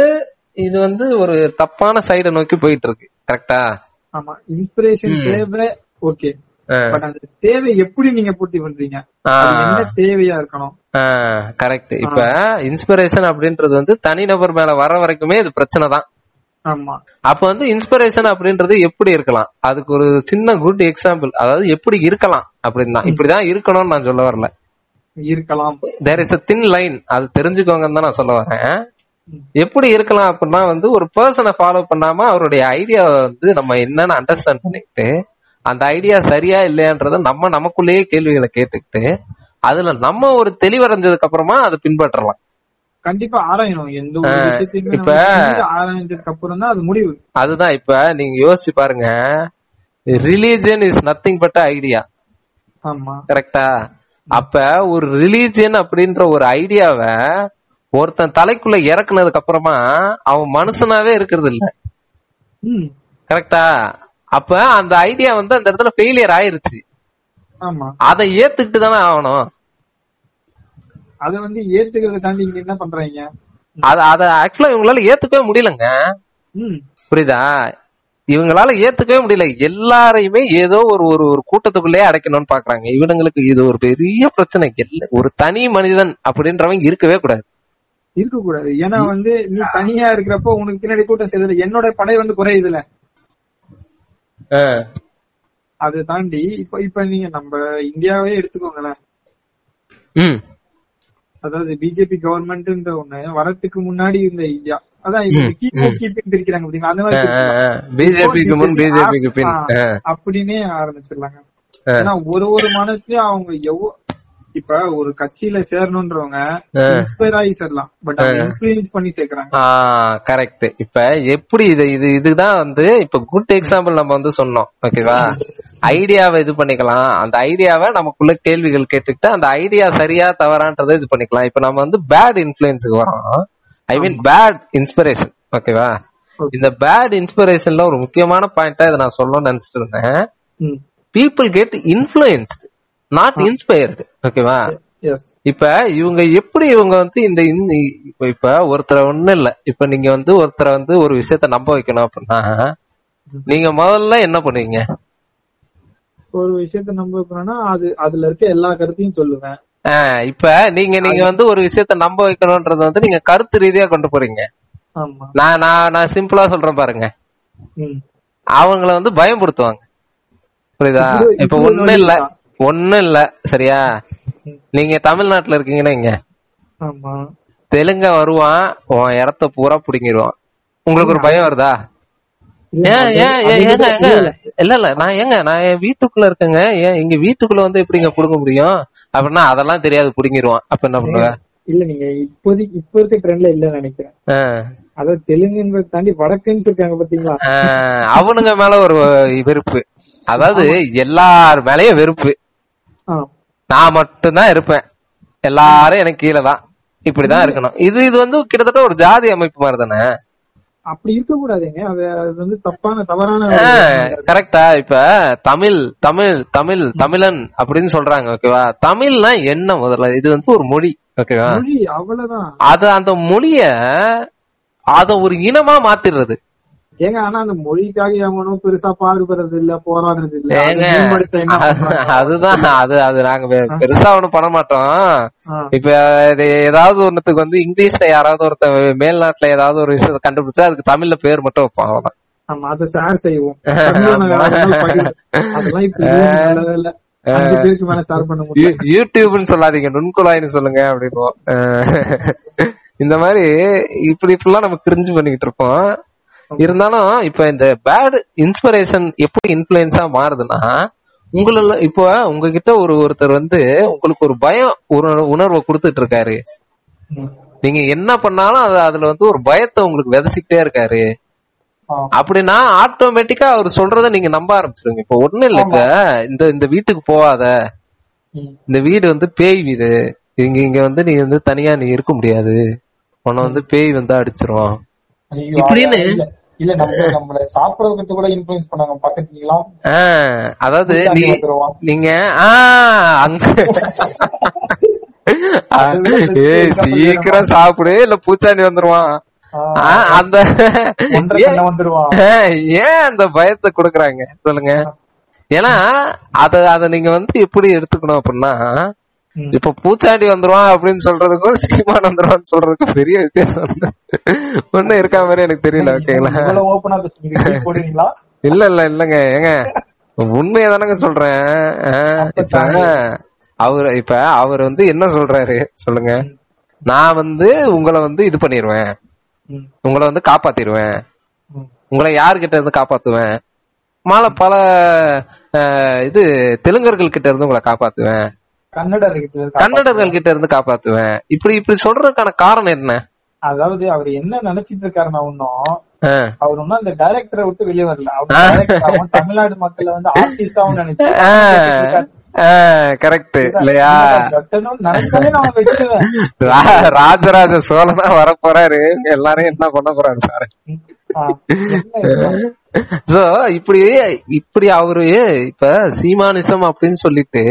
இது வந்து ஒரு தப்பான சைட நோக்கி போயிட்டு இருக்கு கரெக்டா ஆமா இன்ஸ்பிரேஷன் தேவை ஓகே பட் அந்த தேவை எப்படி நீங்க பூர்த்தி பண்றீங்க? என்ன தேவையா இருக்கணும்? கரெக்ட் இப்ப இன்ஸ்பிரேஷன் அப்படின்றது வந்து தனிநபர் மேல வர வரைக்குமே இது பிரச்சனை தான். அப்ப வந்து இன்ஸ்பிரேஷன் அப்படின்றது எப்படி இருக்கலாம்? அதுக்கு ஒரு சின்ன குட் எக்ஸாம்பிள் அதாவது எப்படி இருக்கலாம் அப்படின்னு தான் இப்படிதான் இருக்கணும்னு நான் சொல்ல வரல. இருக்கலாம். There is a thin line அது தெரிஞ்சுக்கோங்கன்னு தான் நான் சொல்ல வரேன். எப்படி இருக்கலாம் அப்படின்னா வந்து ஒரு பர்சனை ஃபாலோ பண்ணாம அவருடைய ஐடியாவை வந்து நம்ம என்னன்னு அண்டர்ஸ்டாண்ட் பண்ணிக்கிட்டு அந்த ஐடியா சரியா இல்லையான்றத நம்ம நமக்குள்ளேயே கேள்விகளை கேட்டுக்கிட்டு அதுல நம்ம ஒரு தெளிவடைஞ்சதுக்கு அப்புறமா அதை பின்பற்றலாம். கண்டிப்பா ஆராயணும். எந்த இப்ப- ஆராய்ஞ்சதுக்கு அப்புறம் தான் அது முடிவு. அதுதான் இப்ப நீங்க யோசிச்சு பாருங்க. Religion is nothing but idea ஆமா. கரெக்டா அப்ப ஒரு ரிலீஜியன் அப்படின்ற ஒரு ஐடியாவை ஒருத்தன் தலைக்குள்ள இறக்குனதுக்கு அப்புறமா அவன் மனுஷனாவே இருக்கிறது இல்ல. கரெக்டா அப்ப அந்த ஐடியா வந்து அந்த இடத்துல ஃபெயிலியர் ஆயிருச்சு. ஆமா. அதை ஏத்துக்கிட்டு தானே ஆகணும். அத வந்து ஏத்துக்கிறத தாண்டி இங்க என்ன பண்றாங்க? அத அத ஆக்சுவலா இவங்களால ஏத்துக்கவே முடியலங்க. புரியுதா? இவங்களால ஏத்துக்கவே முடியல. எல்லாரையுமே ஏதோ ஒரு ஒரு ஒரு கூட்டத்துக்குள்ளேயே அடைக்கணும்னு பாக்குறாங்க. இவனுங்களுக்கு இது ஒரு பெரிய பிரச்சனை. எல்லா- ஒரு தனி மனிதன் அப்படின்றவன் இருக்கவே கூடாது. இருக்க கூடாது. ஏன்னா வந்து நீ தனியா இருக்கிறப்போ உனக்கு பின்னாடி கூட்டம் செய்யறது என்னோட படை வந்து குறையுதுல அதை தாண்டி இப்ப இப்ப நீங்க நம்ம இந்தியாவே எடுத்துக்கோங்களேன். அதாவது பிஜேபி கவர்மெண்ட்ன்ற ஒண்ணு வரதுக்கு முன்னாடி இருந்த இந்தியா. பிஜேபிக்கு முன் பிஜேபிக்கு பின். அப்படின்னே ஆரம்பிச்சிடலாங்க. ஏன்னா ஒரு ஒரு மனசுலயும் அவங்க எவ்வளவு இப்ப ஒரு கட்சியில சேரணுன்றவங்க இன்ஸ்பயர் ஆகி சேரலாம். பட் அவங்க இன்ஃபுளுன்ஸ் பண்ணி சேர்க்கறாங்க. கரெக்ட் இப்ப எப்படி இது இது இதுதான் வந்து இப்ப குட் எக்ஸாம்பிள் நம்ம வந்து சொன்னோம். ஓகேவா ஐடியாவை இது பண்ணிக்கலாம். அந்த ஐடியாவை நமக்குள்ள கேள்விகள் கேட்டுக்கிட்டு அந்த ஐடியா சரியா தவறான்றதை இது பண்ணிக்கலாம். இப்ப நம்ம வந்து பேட் இன்ஃபுளுன்ஸுக்கு வரோம். ஐ மீன் பேட் இன்ஸ்பிரேஷன் ஓகேவா இந்த பேட் இன்ஸ்பிரேஷன்ல ஒரு முக்கியமான பாயிண்டா இதை நான் சொல்லணும்னு நினைச்சிட்டு இருந்தேன் people get influenced not inspired ஓகேவா இப்ப இவங்க எப்படி இவங்க வந்து இந்த இப்ப இப்ப ஒருத்தரை ஒண்ணும் இல்ல. இப்ப நீங்க வந்து ஒருத்தரை வந்து ஒரு விஷயத்த நம்ப வைக்கணும் அப்படின்னா நீங்க முதல்ல என்ன பண்ணுவீங்க? ஒரு விஷயத்த நம்ப வைக்கணும்னா அது அதுல இருக்க எல்லா கருத்தையும் சொல்லுவேன். இப்ப நீங்க நீங்க வந்து ஒரு விஷயத்த நம்ப வைக்கணும்ன்றத வந்து நீங்க கருத்து ரீதியா கொண்டு போறீங்க. நான் நான் நான் சிம்பிளா சொல்றேன் பாருங்க. அவங்கள வந்து பயன்படுத்துவாங்க புரியுதா? இப்ப ஒண்ணும் இல்ல. ஒண்ணும் இல்ல. சரியா. நீங்க தமிழ்நாட்டுல இருக்கீங்கன்னா இங்க தெலுங்க வருவான் உன் இடத்த பூரா புடுங்கிடுவான் உங்களுக்கு ஒரு பயம் வருதா? இல்ல, இல்ல, இல்ல. இல்ல இல்ல நான் ஏங்க நான் என் வீட்டுக்குள்ள இருக்கேங்க. ஏன் இங்க வீட்டுக்குள்ள வந்து எப்படிங்க புடுங்க முடியும்? அப்படின்னா அதெல்லாம் தெரியாது புடுங்கிடுவான் அப்ப என்ன பண்ணுவ? இல்ல நீங்க இப்போதைக்கு இப்ப இருக்க ட்ரெண்ட்ல இல்லன்னு நினைக்கிறேன். அதாவது தெலுங்குன்றத தாண்டி வடக்குன்னு இருக்காங்க பாத்தீங்களா? அவனுங்க மேல ஒரு வெறுப்பு. அதாவது எல்லார் மேலயும் வெறுப்பு. நான் மட்டும்தான் இருப்பேன். எல்லாரும் எனக்கு கீழே தான் இப்படிதான் இருக்கணும். இது இது வந்து கிட்டத்தட்ட ஒரு ஜாதி அமைப்பு மாதிரி தானே? அப்படி இருக்க கூடாதுங்க அது வந்து தப்பான தவறான கரெக்டா இப்ப தமிழ் தமிழ் தமிழ் தமிழன் அப்படின்னு சொல்றாங்க ஓகேவா தமிழ்னா என்ன முதல்ல? இது வந்து ஒரு மொழி ஓகேவா மொழி அவ்வளவுதான். அது அந்த மொழிய அத ஒரு இனமா மாத்திடுறது. ஏங்க ஆனா அந்த மொழிக்காக எவனும் பெருசா பாடுபடுறது இல்ல போராடுறது இல்ல? அதுதான் அது அது நாங்க பெருசா ஒண்ணும் பண்ண மாட்டோம். இப்ப ஏதாவது ஒண்ணுத்துக்கு வந்து இங்கிலீஷ்ல யாராவது ஒருத்த மேல்நாட்டுல ஏதாவது ஒரு விஷயத்தை கண்டுபிடிச்சா அதுக்கு தமிழ்ல பேர் மட்டும் வைப்போம் அவ்வளவுதான். ஆமா அதை ஷேர் செய்வோம். [LAUGHS] அதெல்லாம் இப்ப யூடியூப்னு சொல்லாதீங்க நுண்குழாய்னு சொல்லுங்க அப்படின்னுவோம். அஹ் [LAUGHS] இந்த மாதிரி இப்படி இப்படிலாம் நம்ம கிரிஞ்சு பண்ணிக்கிட்டு இருப்போம். இருந்தாலும் இப்ப இந்த பேட் இன்ஸ்பிரேஷன் எப்படி இன்ஃபுளுன்ஸா மாறுதுன்னா உங்கள இப்போ உங்ககிட்ட ஒரு ஒருத்தர் வந்து உங்களுக்கு ஒரு பயம் ஒரு உணர்வை கொடுத்துட்டு இருக்காரு. நீங்க என்ன பண்ணாலும் அது அதுல வந்து ஒரு பயத்தை உங்களுக்கு விதைச்சிக்கிட்டே இருக்காரு. அப்படின்னா ஆட்டோமேட்டிக்கா அவர் சொல்றத நீங்க நம்ப ஆரம்பிச்சிருங்க இப்போ ஒண்ணும் இல்ல இப்ப இந்த இந்த வீட்டுக்கு போகாத. ம். இந்த வீடு வந்து பேய் வீடு. இங்க இங்க வந்து நீ வந்து தனியா நீ இருக்க முடியாது. உன்னை வந்து பேய் வந்து அடிச்சிரும். இப்படின்னு- இல்ல [LAUGHS] நம்ம நம்மள கூட பண்ணாங்க அதாவது நீங்க சீக்கிரம் சாப்பிடு இல்ல பூச்சாண்டி வந்துருவான். அந்த ஏன் அந்த பயத்தை கொடுக்குறாங்க? சொல்லுங்க. ஏன்னா அத அத நீங்க வந்து எப்படி எடுத்துக்கணும் அப்படின்னா. இப்ப பூச்சாண்டி வந்துருவான் அப்படின்னு சொல்றதுக்கும் சீமான் வந்துருவான்னு சொல்றதுக்கும் பெரிய வித்தியாசம். வந்து ஒண்ணு இருக்கா மாதிரி எனக்கு தெரியல ஓகேங்களா? இல்ல இல்ல இல்லங்க. ஏங்க உண்மையை தானங்க சொல்றேன். இப்ப அவர் இப்ப அவர் வந்து என்ன சொல்றாரு? சொல்லுங்க. நான் வந்து உங்களை வந்து இது பண்ணிடுவேன் உங்களை வந்து காப்பாத்திடுவேன். உங்களை யார்கிட்ட இருந்து காப்பாத்துவேன்? மால பல இது தெலுங்கர்கள் கிட்ட இருந்து உங்களை காப்பாத்துவேன்? கன்னடர்கள் கிட்ட இருந்து காப்பாத்துவேன். இப்படி இப்படி சொல்றதுக்கான காரணம் என்ன? அதாவது அவர் என்ன நினைச்சிட்டு இருக்காருன்னா ஒன்னும் அவர் ஒன்னும் அந்த டைரக்டரை விட்டு வெளியே வரல. அவர் தமிழ்நாடு மக்களை வந்து ஆர்டிஸ்டாவும் நினைச்சு கரெக்ட் இல்லையா? ராஜராஜ சோழனா வர போறாரு எல்லாரையும் என்ன பண்ண போறாரு பாரு. இது? சோ இப்படி இப்படி அவரு இப்ப சீமானிசம் அப்படின்னு சொல்லிட்டு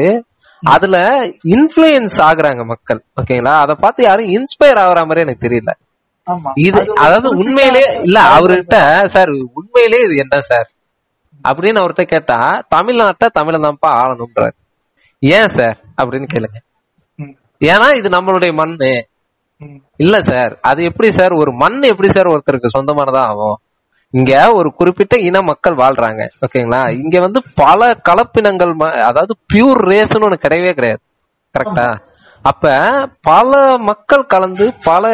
அதுல இன்ஃபுளுயன்ஸ் ஆகுறாங்க மக்கள் ஓகேங்களா அத பார்த்து யாரும் இன்ஸ்பயர் ஆகுற மாதிரி எனக்கு தெரியல. இது அதாவது உண்மையிலே இல்ல அவர்கிட்ட சார் உண்மையிலே இது என்ன சார்? அப்படின்னு அவர்கிட்ட கேட்டா தமிழ்நாட்டை தமிழன் தான்ப்பா ஆளணும்ன்றாரு. ஏன் சார்? அப்படின்னு கேளுங்க. ஏன்னா இது நம்மளுடைய மண்ணு. இல்ல சார் அது எப்படி சார்? ஒரு மண் எப்படி சார் ஒருத்தருக்கு சொந்தமானதா ஆகும்? இங்க ஒரு குறிப்பிட்ட இன மக்கள் வாழ்றாங்க ஓகேங்களா? இங்க வந்து பல கலப்பினங்கள் அதாவது பியூர் ரேஸ்னு ஒண்ணு கிடையவே கிடையாது. கரெக்டா அப்ப பல மக்கள் கலந்து பல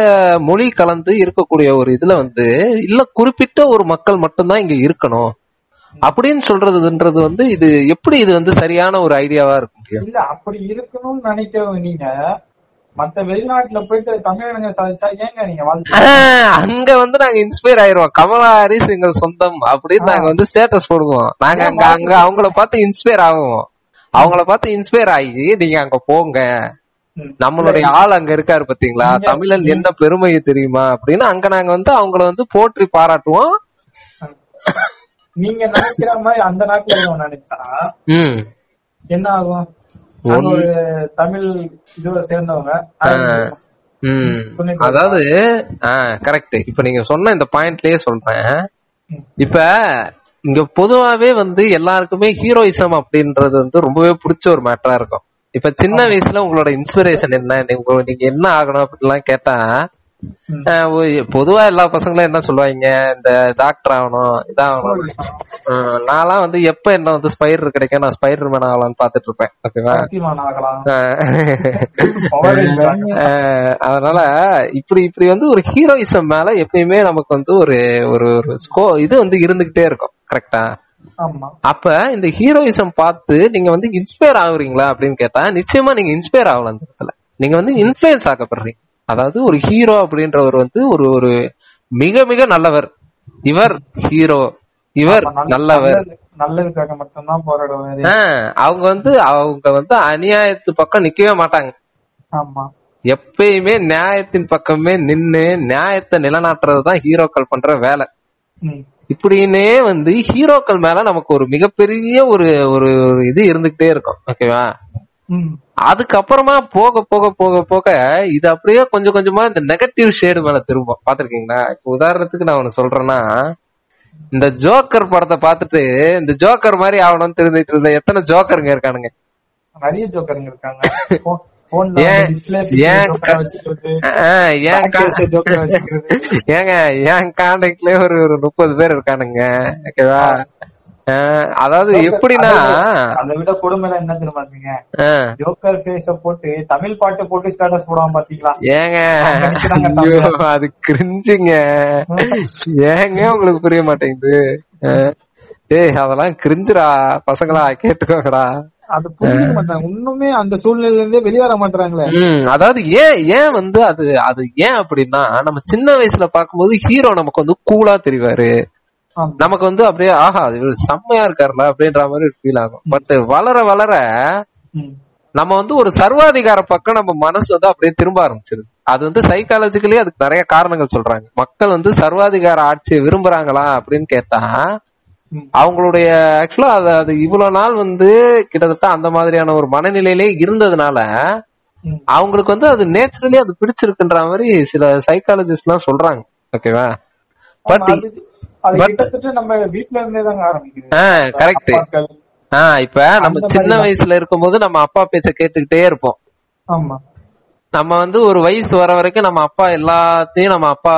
மொழி கலந்து இருக்கக்கூடிய ஒரு இதுல வந்து இல்ல குறிப்பிட்ட ஒரு மக்கள் மட்டும்தான் இங்க இருக்கணும். அப்படின்னு சொல்றதுன்றது வந்து இது எப்படி இது வந்து சரியான ஒரு ஐடியாவா இருக்க முடியும்? இல்ல அப்படி இருக்கணும்னு நினைக்க நீங்க மத்த வெளிநாட்டுல போயிட்டு தமிழக சாதிச்சா ஏங்க நீங்க அங்க வந்து நாங்க இன்ஸ்பயர் ஆயிருவோம். கமலா ஹாரிஸ் எங்கள் சொந்தம் அப்படின்னு நாங்க வந்து ஸ்டேட்டஸ் போடுவோம். நாங்க அங்க அங்க அவங்கள பார்த்து இன்ஸ்பயர் ஆகுவோம். அவங்கள பார்த்து இன்ஸ்பயர் ஆகி நீங்க அங்க போங்க. நம்மளுடைய ஆள் அங்க இருக்காரு பாத்தீங்களா? தமிழன் என்ன பெருமை தெரியுமா அப்படின்னு அங்க நாங்க வந்து அவங்கள வந்து போற்றி பாராட்டுவோம். நீங்க நினைக்கிற மாதிரி அந்த நாட்டுல நினைச்சா என்ன ஆகும்? தமிழ் இதுல சேர்ந்தவங்க. அதாவது கரெக்ட் இப்ப நீங்க சொன்ன இந்த பாயிண்ட்லயே சொல்றேன். இப்ப இங்க பொதுவாவே வந்து எல்லாருக்குமே ஹீரோயிசம் அப்படின்றது வந்து ரொம்பவே பிடிச்ச ஒரு மேட்டரா இருக்கும். இப்ப சின்ன வயசுல உங்களோட இன்ஸ்பிரேஷன் என்ன? நீங்க நீங்க என்ன ஆகணும் அப்படிலாம் கேட்டா பொதுவா எல்லா பசங்களும் என்ன சொல்லுவாங்க இந்த டாக்டர் ஆகணும் இதாகணும். நான்லாம் வந்து எப்ப என்ன வந்து ஸ்பைடர் கிடைக்கும் நான் ஸ்பைடர் மேன் ஆகலாம்னு பாத்துட்டு இருப்பேன் ஓகேவா? அதனால இப்படி இப்படி வந்து ஒரு ஹீரோயிசம் மேல எப்பயுமே நமக்கு வந்து ஒரு ஒரு ஸ்கோ இது வந்து இருந்துகிட்டே இருக்கும் கரெக்டா அப்ப இந்த ஹீரோயிசம் பார்த்து நீங்க வந்து இன்ஸ்பயர் ஆகுறீங்களா அப்படின்னு கேட்டா நிச்சயமா நீங்க இன்ஸ்பயர் ஆகலாம் அந்த இடத்துல. நீங்க வந்து இன்ஃபுளுயன்ஸ் ஆக்கப்படுறீங்க. அதாவது ஒரு ஹீரோ அப்படின்றவர் வந்து ஒரு ஒரு மிக மிக நல்லவர். இவர் ஹீரோ இவர் நல்ல- நல்லவர். நல்லது- நல்லதுக்காக மட்டும்தான் போராடுவாரு ஆஹ் அவங்க வந்து அவங்க வந்து அநியாயத்து பக்கம் நிக்கவே மாட்டாங்க. ஆமா. எப்பயுமே நியாயத்தின் பக்கமே நின்னு நியாயத்தை நிலநாட்டுறது தான் ஹீரோக்கள் பண்ற வேலை. இப்படின்னே வந்து ஹீரோக்கள் மேல நமக்கு ஒரு மிகப்பெரிய ஒரு ஒரு இது இருந்துகிட்டே இருக்கும். ஓகேவா. அதுக்கப்புறமா போக போக போக போக இது அப்படியே கொஞ்சம் கொஞ்சமா இந்த நெகட்டிவ் ஷேடு மேல திரும்பும். பாத்திருக்கீங்களா இப்ப உதாரணத்துக்கு நான் ஒண்ணு சொல்றேன்னா இந்த ஜோக்கர் படத்தை பார்த்துட்டு இந்த ஜோக்கர் மாதிரி ஆகணும்னு தெரிஞ்சுட்டு இருந்த எத்தனை ஜோக்கருங்க இருக்கானுங்க? நிறைய ஜோக்கருங்க இருக்காங்க. ஏன்- ஏன் ஏன். ஏங்க என் கான்டாக்ட்லயே ஒரு ஒரு முப்பது பேர் இருக்கானுங்க ஓகேவா? அதாவது எப்படின்னா அதை விட கொடுமை என்ன தெரியுமா ஆஹ் ஜோக்கர் ஃபேஸ போட்டு தமிழ் பாட்டு போட்டு ஸ்டேட்டஸ் போடுவான் பாத்தீங்களா? ஏங்க அது கிரிஞ்சுங்க. ஏங்க உங்களுக்கு புரிய மாட்டேங்குது. டேய் அதெல்லாம் கிரிஞ்சுடா பசங்களா கேட்டுக்கோங்கடா. அது புரிஞ்சுக்க மாட்டாங்க. இன்னுமே அந்த சூழ்நிலையில இருந்தே வெளிய வர மாட்டாங்களே அதாவது ஏன் ஏன் வந்து அது அது ஏன் அப்படின்னா நம்ம சின்ன வயசுல பார்க்கும்போது ஹீரோ நமக்கு வந்து கூலா தெரிவாரு. நமக்கு வந்து அப்படியே ஆஹா இவர் செம்மையா இருக்காருல அப்படின்ற மாதிரி ஃபீல் ஆகும். பட் வளர வளர. நம்ம வந்து ஒரு சர்வாதிகார பக்கம் நம்ம மனசு வந்து அப்படியே திரும்ப ஆரம்பிச்சிருது. அது வந்து சைக்காலஜிக்கலி அதுக்கு நிறைய காரணங்கள் சொல்றாங்க. மக்கள் வந்து சர்வாதிகார ஆட்சியை விரும்புறாங்களா அப்படின்னு கேட்டா. அவங்களுடைய ஆக்சுவலா அது அது இவ்வளவு நாள் வந்து கிட்டத்தட்ட அந்த மாதிரியான ஒரு மனநிலையிலே இருந்ததுனால. அவங்களுக்கு வந்து அது நேச்சுரலி அது பிடிச்சிருக்குன்ற மாதிரி சில சைக்காலஜிஸ்ட் எல்லாம் சொல்றாங்க. ஓகேவா பட் கரெக்ட். ஆஹ் இப்ப நம்ம சின்ன வயசுல இருக்கும்போது நம்ம அப்பா பேச்ச கேட்டுக்கிட்டே இருப்போம். நம்ம வந்து ஒரு வயசு வர வரைக்கும் நம்ம அப்பா எல்லாத்தையும் நம்ம அப்பா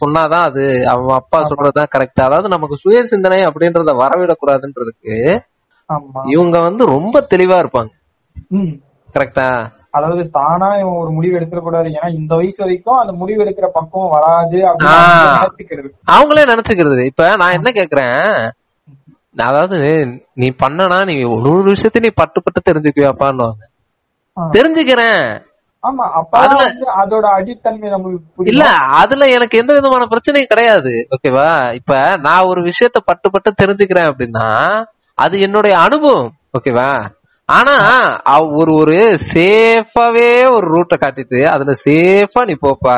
சொன்னாதான் அது அவன் அப்பா சொல்றதுதான் கரெக்ட் அதாவது நமக்கு சுய சிந்தனை அப்படின்றத வரவிடக்கூடாதுன்றதுக்கு இவங்க வந்து ரொம்ப தெளிவா இருப்பாங்க. கரெக்டா அதாவது தானா இவன் ஒரு முடிவு எடுத்துடக்கூடாது ஏன்னா இந்த வயசு வரைக்கும் அந்த முடிவு எடுக்கிற பக்குவம் வராது நினைச்சுக்கிறது. அவங்களே நினைச்சுக்கிறது இப்ப நான் என்ன கேக்குறேன்? அதாவது நீ பண்ணனா நீ ஒரு விஷயத்தையும் நீ பட்டு பட்டு தெரிஞ்சுக்குவியாப்பான்னு. தெரிஞ்சுக்கிறேன். ஆமா அப்ப அதோட அடித்தன்மை நம்மளுக்கு இல்ல அதுல எனக்கு எந்த விதமான பிரச்சனையும் கிடையாது. ஓகேவா? இப்ப நான் ஒரு விஷயத்த பட்டு பட்டு தெரிஞ்சுக்கிறேன் அப்படின்னா அது என்னுடைய அனுபவம். ஓகேவா? ஆனா ஒரு ஒரு சேஃபாவே ஒரு ரூட்டை காட்டிட்டு அதுல சேஃபா நீ போப்பா.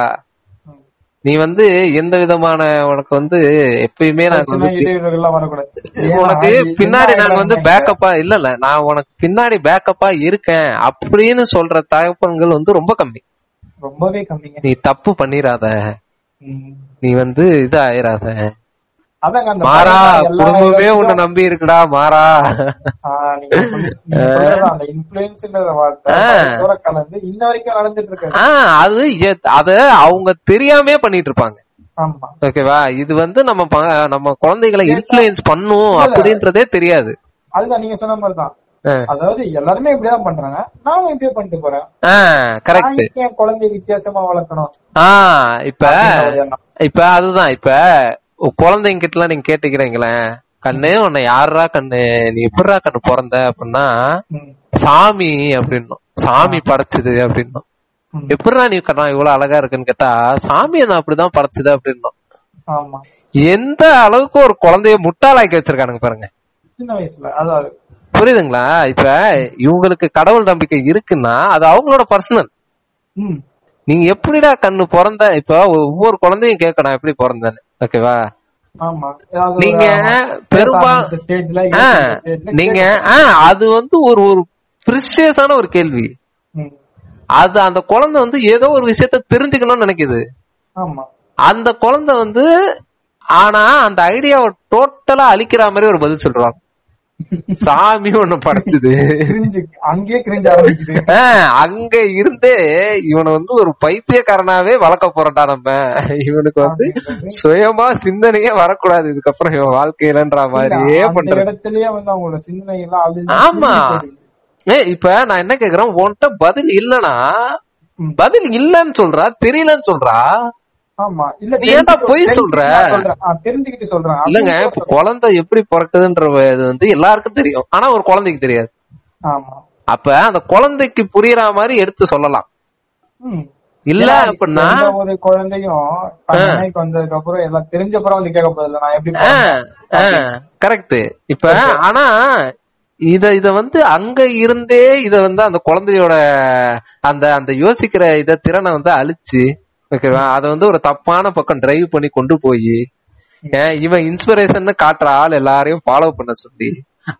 நீ வந்து எந்த விதமான உனக்கு வந்து எப்பயுமே நாங்க உனக்கு பின்னாடி நாங்க வந்து? பேக்கப்பா இல்ல இல்ல நான் உனக்கு பின்னாடி பேக்கப்பா இருக்கேன் அப்படின்னு சொல்ற தகப்பன்கள் வந்து ரொம்ப கம்மி ரொம்பவே கம்மிங்க நீ தப்பு பண்ணிராத. நீ வந்து இது ஆயிராத மாறா குடும்பமே உன்னை நம்பி இருக்குடா மாறா அது அத அவங்க தெரியாமே பண்ணிட்டு இருப்பாங்க. ஓகேவா? இது வந்து நம்ம நம்ம குழந்தைகளை இன்ஃபுளுயன்ஸ் பண்ணும் அப்படின்றதே தெரியாது. அதுதான் நீங்க சொன்ன மாதிரிதான். அதாவது எல்லாருமே இப்படிதான் பண்றாங்க. நானும் இப்படியே பண்ணிட்டு போறேன். கரெக்ட் நான் ஏன் குழந்தைய வித்தியாசமா வளர்க்கணும்? ஆஹ் இப்ப. இப்ப அதுதான். இப்ப குழந்தைங்க கிட்ட எல்லாம் நீங்க கேட்டுக்கிறீங்களேன் கண்ணு உன்னை யாரா கண்ணு? நீ எப்படிரா கண்ணு பிறந்த அப்படின்னா சாமி அப்படின்னும். சாமி படைச்சது அப்படின்னும். எப்படிரா நீ கண்ணா இவ்வளவு அழகா இருக்குன்னு கேட்டா சாமி என்ன அப்படிதான் படைச்சது அப்படின்னும். எந்த அளவுக்கு ஒரு குழந்தைய முட்டாளாக்கி வச்சிருக்கானுங்க பாருங்க. புரியுதுங்களா? இப்ப இவங்களுக்கு கடவுள் நம்பிக்கை இருக்குன்னா அது அவங்களோட பர்சனல் நீங்க எப்படிடா கண்ணு பிறந்த இப்ப ஒவ்வொரு குழந்தையும் கேட்கணும் எப்படி பிறந்தேன்னு. ஓகேவா நீங்க ஒரு பெரும்பா ஆரம்பிச்ச ஸ்டேஜ்ல ஆ, ஸ்டேஜ்ல நீங்க அது வந்து ஒரு ஒரு பிரிசியஸான ஒரு கேள்வி. அது அந்த குழந்தை வந்து ஏதோ ஒரு விஷயத்த தெரிஞ்சுக்கணும்னு நினைக்குது. அந்த குழந்தை வந்து ஆனா அந்த ஐடியாவை டோட்டலா அழிக்கிற மாதிரி ஒரு பதில் சொல்றாங்க சாமி ஒண்ணு படைச்சுது. ஆ, அங்க இருந்தே இவனை வந்து ஒரு பைத்தியக்காரனாவே வளர்க்க போறடா நம்ம. இவனுக்கு வந்து சுயமா சிந்தனையே வரக்கூடாது. இதுக்கப்புறம் இவன் வாழ்க்கையிலன்ற மாதிரியே அந்த பண்றது இடத்துலயே வந்து அவங்களோட சிந்தனை எல்லாம் அழிஞ்சு ஆமா. ஏ இப்ப நான் என்ன கேக்குறேன்? உன்கிட்ட பதில் இல்லனா. பதில் இல்லன்னு சொல்றா? தெரியலன்னு சொல்றா? ஆமா. இல்ல நீ ஏன்டா பொய் சொல்ற? தெரிஞ்சுக்கிட்டு சொல்றேன். இல்லங்க இப்ப குழந்தை எப்படி பிறக்குதுன்ற இது வந்து எல்லாருக்கும் தெரியும். ஆனா ஒரு குழந்தைக்கு தெரியாது. ஆமா. அப்ப அந்த குழந்தைக்கு புரியற மாதிரி எடுத்து சொல்லலாம். இல்ல அப்படின்னா ஒரு குழந்தையும் நினைக்கு வந்ததுக்கு அப்புறம் எல்லாம் தெரிஞ்ச அப்புறம் வந்து கேட்க போதில்ல நான் எப்படி பிறந்தேன்? கரெக்ட் இப்ப ஆனா இத இத வந்து அங்க இருந்தே இத வந்து அந்த குழந்தையோட அந்த அந்த யோசிக்கிற இத திறனை வந்து அழிச்சு ஓகேவா அத வந்து ஒரு தப்பான பக்கம் டிரைவ் பண்ணி கொண்டு போய் இவன் இன்ஸ்பிரேஷன் காட்டுற ஆள் எல்லாரையும் ஃபாலோ பண்ண சொல்லி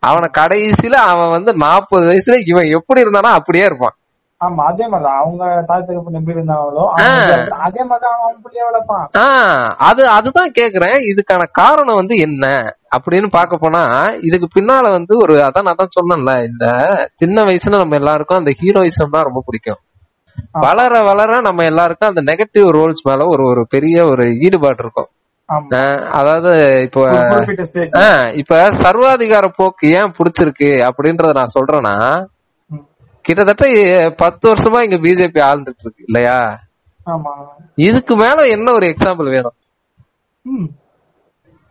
அவனை கடைசியில அவன் வந்து நாற்பது வயசுல இவன் எப்படி இருந்தானோ அப்படியே இருப்பான். ஆமா அதே மாதிரிதான். அவங்க தாய் தகப்பன் எப்படி இருந்தாங்களோ அவங்க அதே மாதிரிதான் அவன் பிள்ளைய வளர்ப்பான். ஆஹ் அது அதுதான் கேக்குறேன். இதுக்கான காரணம் வந்து என்ன? அப்படின்னு பார்க்க போனா இதுக்கு பின்னால வந்து ஒரு அதான் நான் தான் சொன்னேன்ல இந்த சின்ன வயசுல நம்ம எல்லாருக்கும் அந்த ஹீரோயிசம் தான் ரொம்ப பிடிக்கும். வளர வளர நம்ம எல்லாருக்கும் அந்த நெகட்டிவ் ரோல்ஸ் மேல ஒரு ஒரு பெரிய ஒரு ஈடுபாடு இருக்கும். அதாவது இப்போ இப்ப சர்வாதிகார போக்கு ஏன் பிடிச்சிருக்கு அப்படின்றத நான் சொல்றேன்னா கிட்டத்தட்ட பத்து வருஷமா இங்க பிஜேபி ஆளுந்துட்டு இருக்கு இல்லையா? இதுக்கு மேல என்ன ஒரு எக்ஸாம்பிள் வேணும்.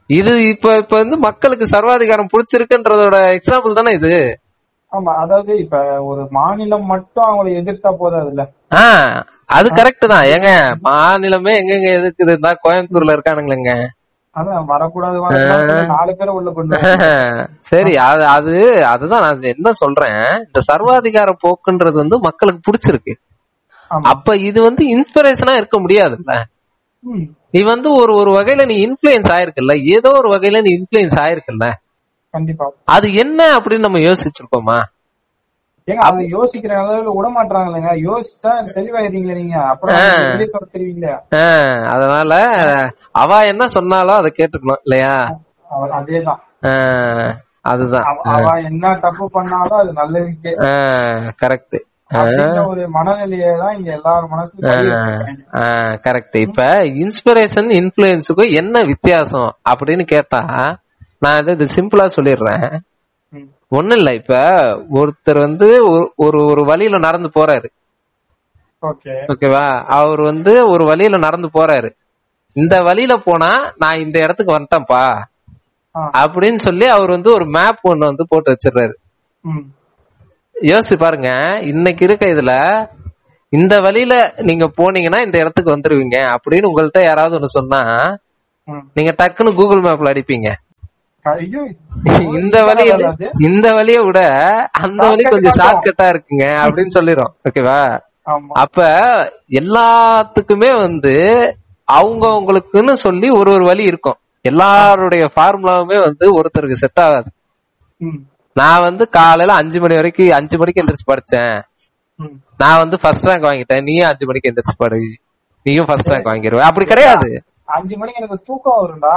இது இப்ப இப்ப வந்து மக்களுக்கு சர்வாதிகாரம் பிடிச்சிருக்குன்றதோட எக்ஸாம்பிள் தானே இது? ஆமா அதாவது இப்ப ஒரு மாநிலம் மட்டும் அவங்களை எதிர்த்தா போதாதுல்ல ஆஹ் அது கரெக்ட் தான். ஏங்க மாநிலமே எங்கெங்க எதுக்குதுன்னா கோயம்புத்தூர்ல இருக்கானுங்களேங்க. அதான் வரக்கூடாது வரக்கூடாது நாலு பேரை உள்ள கொண்டு வர. [LAUGHS] சரி அது அது அதுதான் நான் என்ன சொல்றேன். இந்த சர்வாதிகார போக்குன்றது வந்து மக்களுக்கு பிடிச்சிருக்கு. அப்ப இது வந்து இன்ஸ்பிரேஷனா இருக்க முடியாதுல்ல. நீ வந்து ஒரு ஒரு வகையில நீ இன்ஃபுளுயன்ஸ் ஆயிருக்குல்ல. ஏதோ ஒரு வகையில நீ இன்ஃபுளுயன்ஸ் ஆயிருக்குல்ல. கண்டிப்பா. அது என்ன அப்படின்னு நம்ம யோசிச்சிருக்கோமா ஏங்க அதை யோசிக்கிற அளவுக்கு விட மாட்டாங்களேங்க யோசிச்சா தெளிவாயிருங்களே நீங்க. அப்புறம் அதனால அவ என்ன சொன்னாலும் அதை கேட்டுக்கணும் இல்லையா? அதேதான். அதுதான். அவ- என்ன தப்பு பண்ணாலும் அது நல்லதுக்கே. கரெக்ட் கரெக்ட் இப்ப இன்ஸ்பிரேஷன் இன்ஃபுளுயன்ஸுக்கும் என்ன வித்தியாசம் அப்படின்னு கேட்டா நான் இது- இது சிம்பிளா சொல்லிடுறேன். ஒண்ணும் இல்ல இப்ப ஒருத்தர் வந்து ஒரு- ஒரு வழியில நடந்து போறாரு. ஓகே. ஓகேவா? அவர் வந்து ஒரு வழியில நடந்து போறாரு. இந்த வழியில போனா நான் இந்த இடத்துக்கு வந்துட்டேன்ப்பா. அப்படின்னு சொல்லி அவர் வந்து ஒரு மேப் ஒண்ணு வந்து போட்டு வச்சிடுறாரு. யோசிச்சு பாருங்க இன்னைக்கு இருக்க இதுல இந்த வழியில நீங்க போனீங்கன்னா இந்த இடத்துக்கு வந்துருவீங்க அப்படின்னு உங்கள்ட்ட யாராவது ஒண்ணு சொன்னா. நீங்க டக்குன்னு கூகுள் மேப்ல அடிப்பீங்க. [LAUGHS] இந்த அது? இந்த வழியை விட அந்த வழி கொஞ்சம் ஷார்ட்கட்டா இருக்குங்க அப்படின்னு சொல்லிரும். ஓகேவா? அப்ப எல்லாத்துக்குமே வந்து அவங்க அவங்களுக்குன்னு சொல்லி ஒரு ஒரு வழி இருக்கும். எல்லாருடைய ஃபார்முலாவுமே வந்து ஒருத்தருக்கு செட் ஆகாது. நான் வந்து காலையில அஞ்சு மணி வரைக்கும் அஞ்சு மணிக்கு எந்திரிச்சு படிச்சேன். நான் வந்து ஃபர்ஸ்ட் ரேங்க் வாங்கிட்டேன். நீயும் அஞ்சு மணிக்கு எந்திரிச்சு படு. நீயும் ஃபர்ஸ்ட் ரேங்க் வாங்கிடுவ அப்படி கிடையாது. அஞ்சு மணிக்கு எனக்கு தூக்கம் வரும்டா.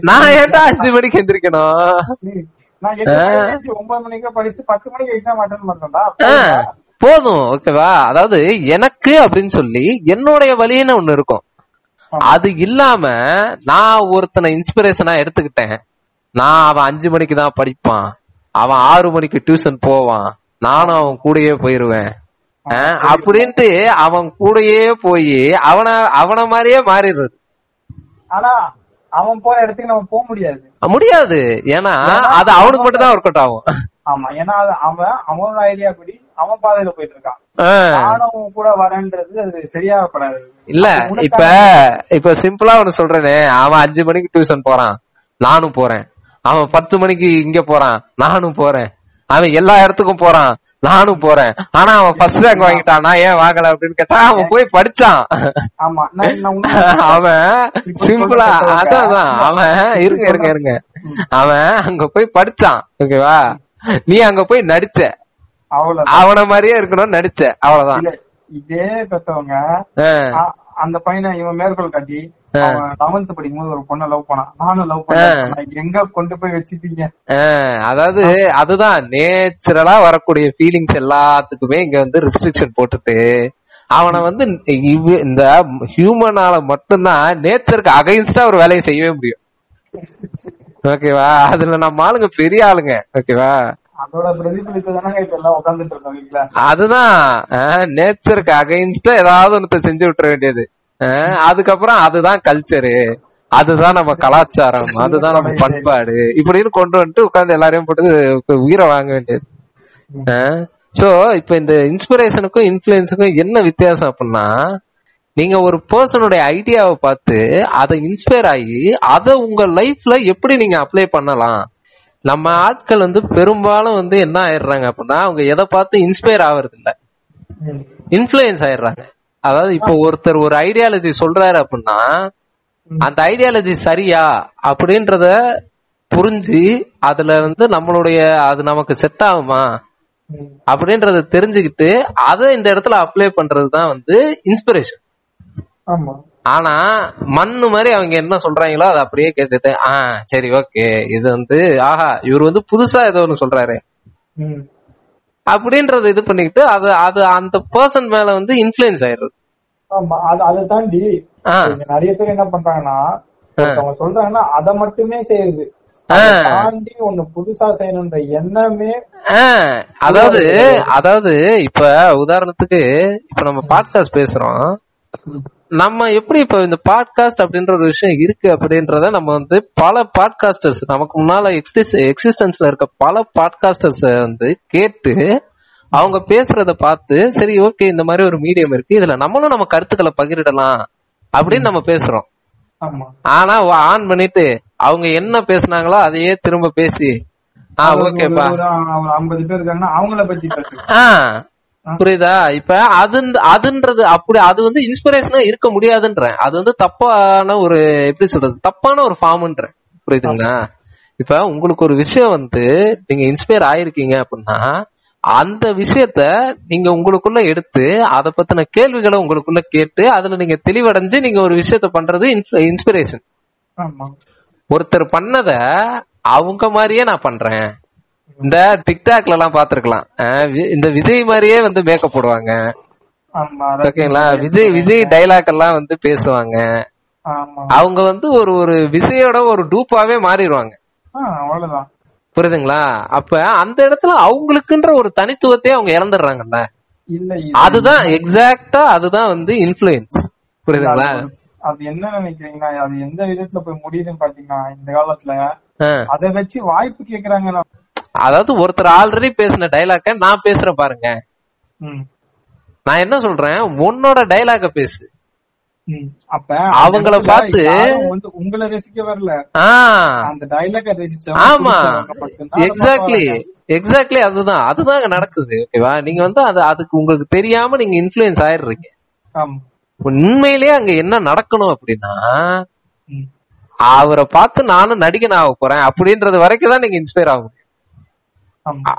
நான் ஏன்டா அஞ்சு மணிக்கு எந்திரிக்கணும்? ம். நான் எட்டு மணிக்கு எழுந்திருச்சு ஒன்பது மணிக்கு படிச்சு பத்து மணிக்கு எக்ஸாம் அட்டன் பண்றேன்டா ஆஹ் போதும் ஓகேவா அதாவது எனக்கு அப்படின்னு சொல்லி என்னுடைய வழின்னு ஒண்ணு இருக்கும். அது இல்லாம நான் ஒருத்தனை இன்ஸ்பிரேஷனா எடுத்துக்கிட்டேன். நான் அவன் அஞ்சு மணிக்கு தான் படிப்பான். அவன் ஆறு மணிக்கு டியூஷன் போவான். நானும் அவன் கூடயே போயிருவேன். அப்படின்ட்டு அவன் கூடயே போய் அவன அவன மாதிரியே மாறிடுறது. ஆனா அவன் போற இடத்துக்கு நம்ம போக முடியாது. முடியாது. ஏன்னா அது அவனுக்கு மட்டும் தான் ஒர்க் அவுட் ஆகும். ஆமா ஏன்னா அவன் அவனோட ஐடியா படி அவன் பாதையில போயிட்டு இருக்கான். நானும் கூட வரேன்றது அது சரியாகப்படாது. இல்ல இப்ப இப்ப சிம்பிளா ஒண்ணு சொல்றேனே. அவன் அஞ்சு மணிக்கு டியூஷன் போறான். நானும் போறேன். அவன் பத்து மணிக்கு இங்க போறான். நானும் போறேன். அவன் எல்லா இடத்துக்கும் போறான். நானும் போறேன். ஆனா அவன் ஃபர்ஸ்ட் ரேங்க் வாங்கிட்டான் நான் ஏன் வாங்கல அப்படின்னு கேட்டா அவன் போய் படிச்சான். அவன் சிம்பிளா அதான் அவன் இருங்க இருங்க இருங்க. அவன் அங்க போய் படிச்சான் ஓகேவா? நீ அங்க போய் நடிச்ச. அவன மாதிரியே இருக்கணும்னு நடிச்ச. அவ்வளவுதான். இதே பெத்தவங்க அந்த பையனை இவன் மேற்கோள் காட்டி லெவன்த் படிக்கும் போது ஒரு பொண்ணை லவ் பண்ணான். நானும் லவ் பண்ணேன் எங்க கொண்டு போய் வச்சுட்டீங்க அதாவது அதுதான் நேச்சுரலா வரக்கூடிய ஃபீலிங்ஸ் எல்லாத்துக்குமே இங்க வந்து ரெஸ்ட்ரிக்ஷன் போட்டுட்டு அவனை வந்து இந்த ஹியூமனால மட்டும்தான் நேச்சருக்கு அகைன்ஸ்டா ஒரு வேலையை செய்யவே முடியும். ஓகேவா? அதுல நம்ம ஆளுங்க பெரிய ஆளுங்க. ஓகேவா? அதுதான் நேச்சருக்கு அகைன்ஸ்டா ஏதாவது ஒண்ணு செஞ்சு விட்டுற வேண்டியது. அதுக்கப்புறம் அதுதான் கல்ச்சரு அதுதான் நம்ம கலாச்சாரம் அதுதான் நம்ம பண்பாடு. இப்படின்னு கொண்டு வந்துட்டு உட்கார்ந்து எல்லாரையும் போட்டு உயிரை வாங்க வேண்டியது. சோ இப்ப இந்த இன்ஸ்பிரேஷனுக்கும் இன்ஃபுளுன்ஸுக்கும் என்ன வித்தியாசம் அப்படின்னா நீங்க ஒரு பர்சனுடைய ஐடியாவை பார்த்து அதை இன்ஸ்பயர் ஆகி அதை உங்க லைஃப்ல எப்படி நீங்க அப்ளை பண்ணலாம்? நம்ம ஆட்கள் வந்து பெரும்பாலும் வந்து என்ன ஆயிடுறாங்க அப்படின்னா அவங்க எதை பார்த்து இன்ஸ்பயர் ஆகுறது இல்ல. இன்ஃபுளுயன்ஸ் ஆயிடுறாங்க. அதாவது இப்போ ஒருத்தர் ஒரு ஐடியாலஜி சொல்றாரு அப்படின்னா அந்த ஐடியாலஜி சரியா அப்படின்றத புரிஞ்சு அதுல வந்து நம்மளுடைய அது நமக்கு செட் ஆகுமா. அப்படின்றத தெரிஞ்சுக்கிட்டு அதை இந்த இடத்துல அப்ளை பண்றது தான் வந்து இன்ஸ்பிரேஷன் ஆமா. ஆனா மண்ணு மாதிரி அவங்க என்ன சொல்றாங்களோ அதை அப்படியே கேட்டுட்டு ஆ சரி ஓகே இது வந்து ஆஹா இவர் வந்து புதுசா ஏதோ ஒண்ணு சொல்றாரு. அப்படின்றத இது பண்ணிக்கிட்டு அது அது அந்த பர்சன் மேல வந்து இன்ஃபுளுன்ஸ் ஆயிடுறது. ஆமா அது அதை தாண்டி நிறைய பேர் என்ன பண்றாங்கன்னா ஒருத்தவங்க சொல்றாங்கன்னா அதை மட்டுமே செய்யுது. தாண்டி ஒண்ணு புதுசா செய்யணுன்ற எண்ணமே அதாவது அதாவது இப்ப உதாரணத்துக்கு இப்ப நம்ம பாட்காஸ்ட் பேசுறோம். நம்ம எப்படி இப்ப இந்த பாட்காஸ்ட் அப்படின்ற ஒரு விஷயம் இருக்கு அப்படின்றத நம்ம வந்து பல பாட்காஸ்டர்ஸ் நமக்கு முன்னால எக்ஸிஸ்டன்ஸ்ல இருக்க பல பாட்காஸ்டர்ஸ் வந்து கேட்டு அவங்க பேசுறத பார்த்து சரி ஓகே இந்த மாதிரி ஒரு மீடியம் இருக்கு. இதுல நம்மளும் நம்ம கருத்துக்களை பகிரிடலாம் அப்படின்னு நம்ம பேசுறோம். ஆனா ஆன் பண்ணிட்டு அவங்க என்ன பேசுனாங்களோ அதையே திரும்ப பேசி ஆ ஓகேப்பா ஐம்பது பேர் இருக்காங்கன்னா அவங்கள பத்தி புரியுதா? இப்ப அது அதுன்றது அப்படி அது வந்து இன்ஸ்பிரேஷனா இருக்க முடியாதுன்றேன் அது வந்து தப்பான ஒரு எப்படி சொல்றது தப்பான ஒரு ஃபார்ம்ன்றேன் புரியுதுங்களா? இப்ப உங்களுக்கு ஒரு விஷயம் வந்து நீங்க இன்ஸ்பயர் ஆயிருக்கீங்க அப்படின்னா அந்த விஷயத்த நீங்க உங்களுக்குள்ள எடுத்து அதை பத்தின கேள்விகளை உங்களுக்குள்ள கேட்டு அதுல நீங்க தெளிவடைஞ்சு நீங்க ஒரு விஷயத்த பண்றது இன்ஸ்பிரேஷன் ஒருத்தர் பண்ணத அவங்க மாதிரியே நான் பண்றேன். இந்த டிக்டாக்ல எல்லாம் பாத்துருக்கலாம் இந்த விஜய் மாதிரியே வந்து மேக்கப் போடுவாங்க. ஓகேங்களா? விஜய் விஜய் டைலாக் எல்லாம் வந்து பேசுவாங்க. அவங்க வந்து ஒரு ஒரு விஜயோட ஒரு டூப்பாவே மாறிடுவாங்க. புரியுதுங்களா? அப்ப அந்த இடத்துல அவங்களுக்குன்ற ஒரு தனித்துவத்தையே அவங்க இழந்துடுறாங்கல்ல? இது அதுதான் எக்ஸாக்டா அதுதான் வந்து இன்ஃபுளுயன்ஸ் புரியுதுங்களா? அது என்ன நினைக்கிறீங்கன்னா அது எந்த விதத்துல போய் முடியுதுன்னு பாத்தீங்கன்னா இந்த காலத்துல. அதை வச்சு வாய்ப்பு கேக்குறாங்க. அதாவது ஒருத்தர் ஆல்ரெடி பேசின டைலாக்க நான் பேசுறேன் பாருங்க. நான் என்ன சொல்றேன்? உன்னோட டைலாக பேசு. அப்ப அவங்கள பார்த்து- உங்களை ரசிக்க வரல. ஆ. அந்த டைலாக ரசிச்ச ஆமா. எக்ஸாக்ட்லி எக்ஸாக்ட்லி அதுதான். அதுதான் நடக்குது. ஓகேவா நீங்க வந்து அது அதுக்கு உங்களுக்கு தெரியாம நீங்க இன்ஃபுளுயன்ஸ் ஆயிடுறீங்க. உண்மையிலேயே அங்க என்ன நடக்கணும் அப்படின்னா. அவரை பார்த்து நானும் நடிகன் ஆக போறேன் அப்படின்றது வரைக்கும் தான் நீங்க இன்ஸ்பயர் ஆகும்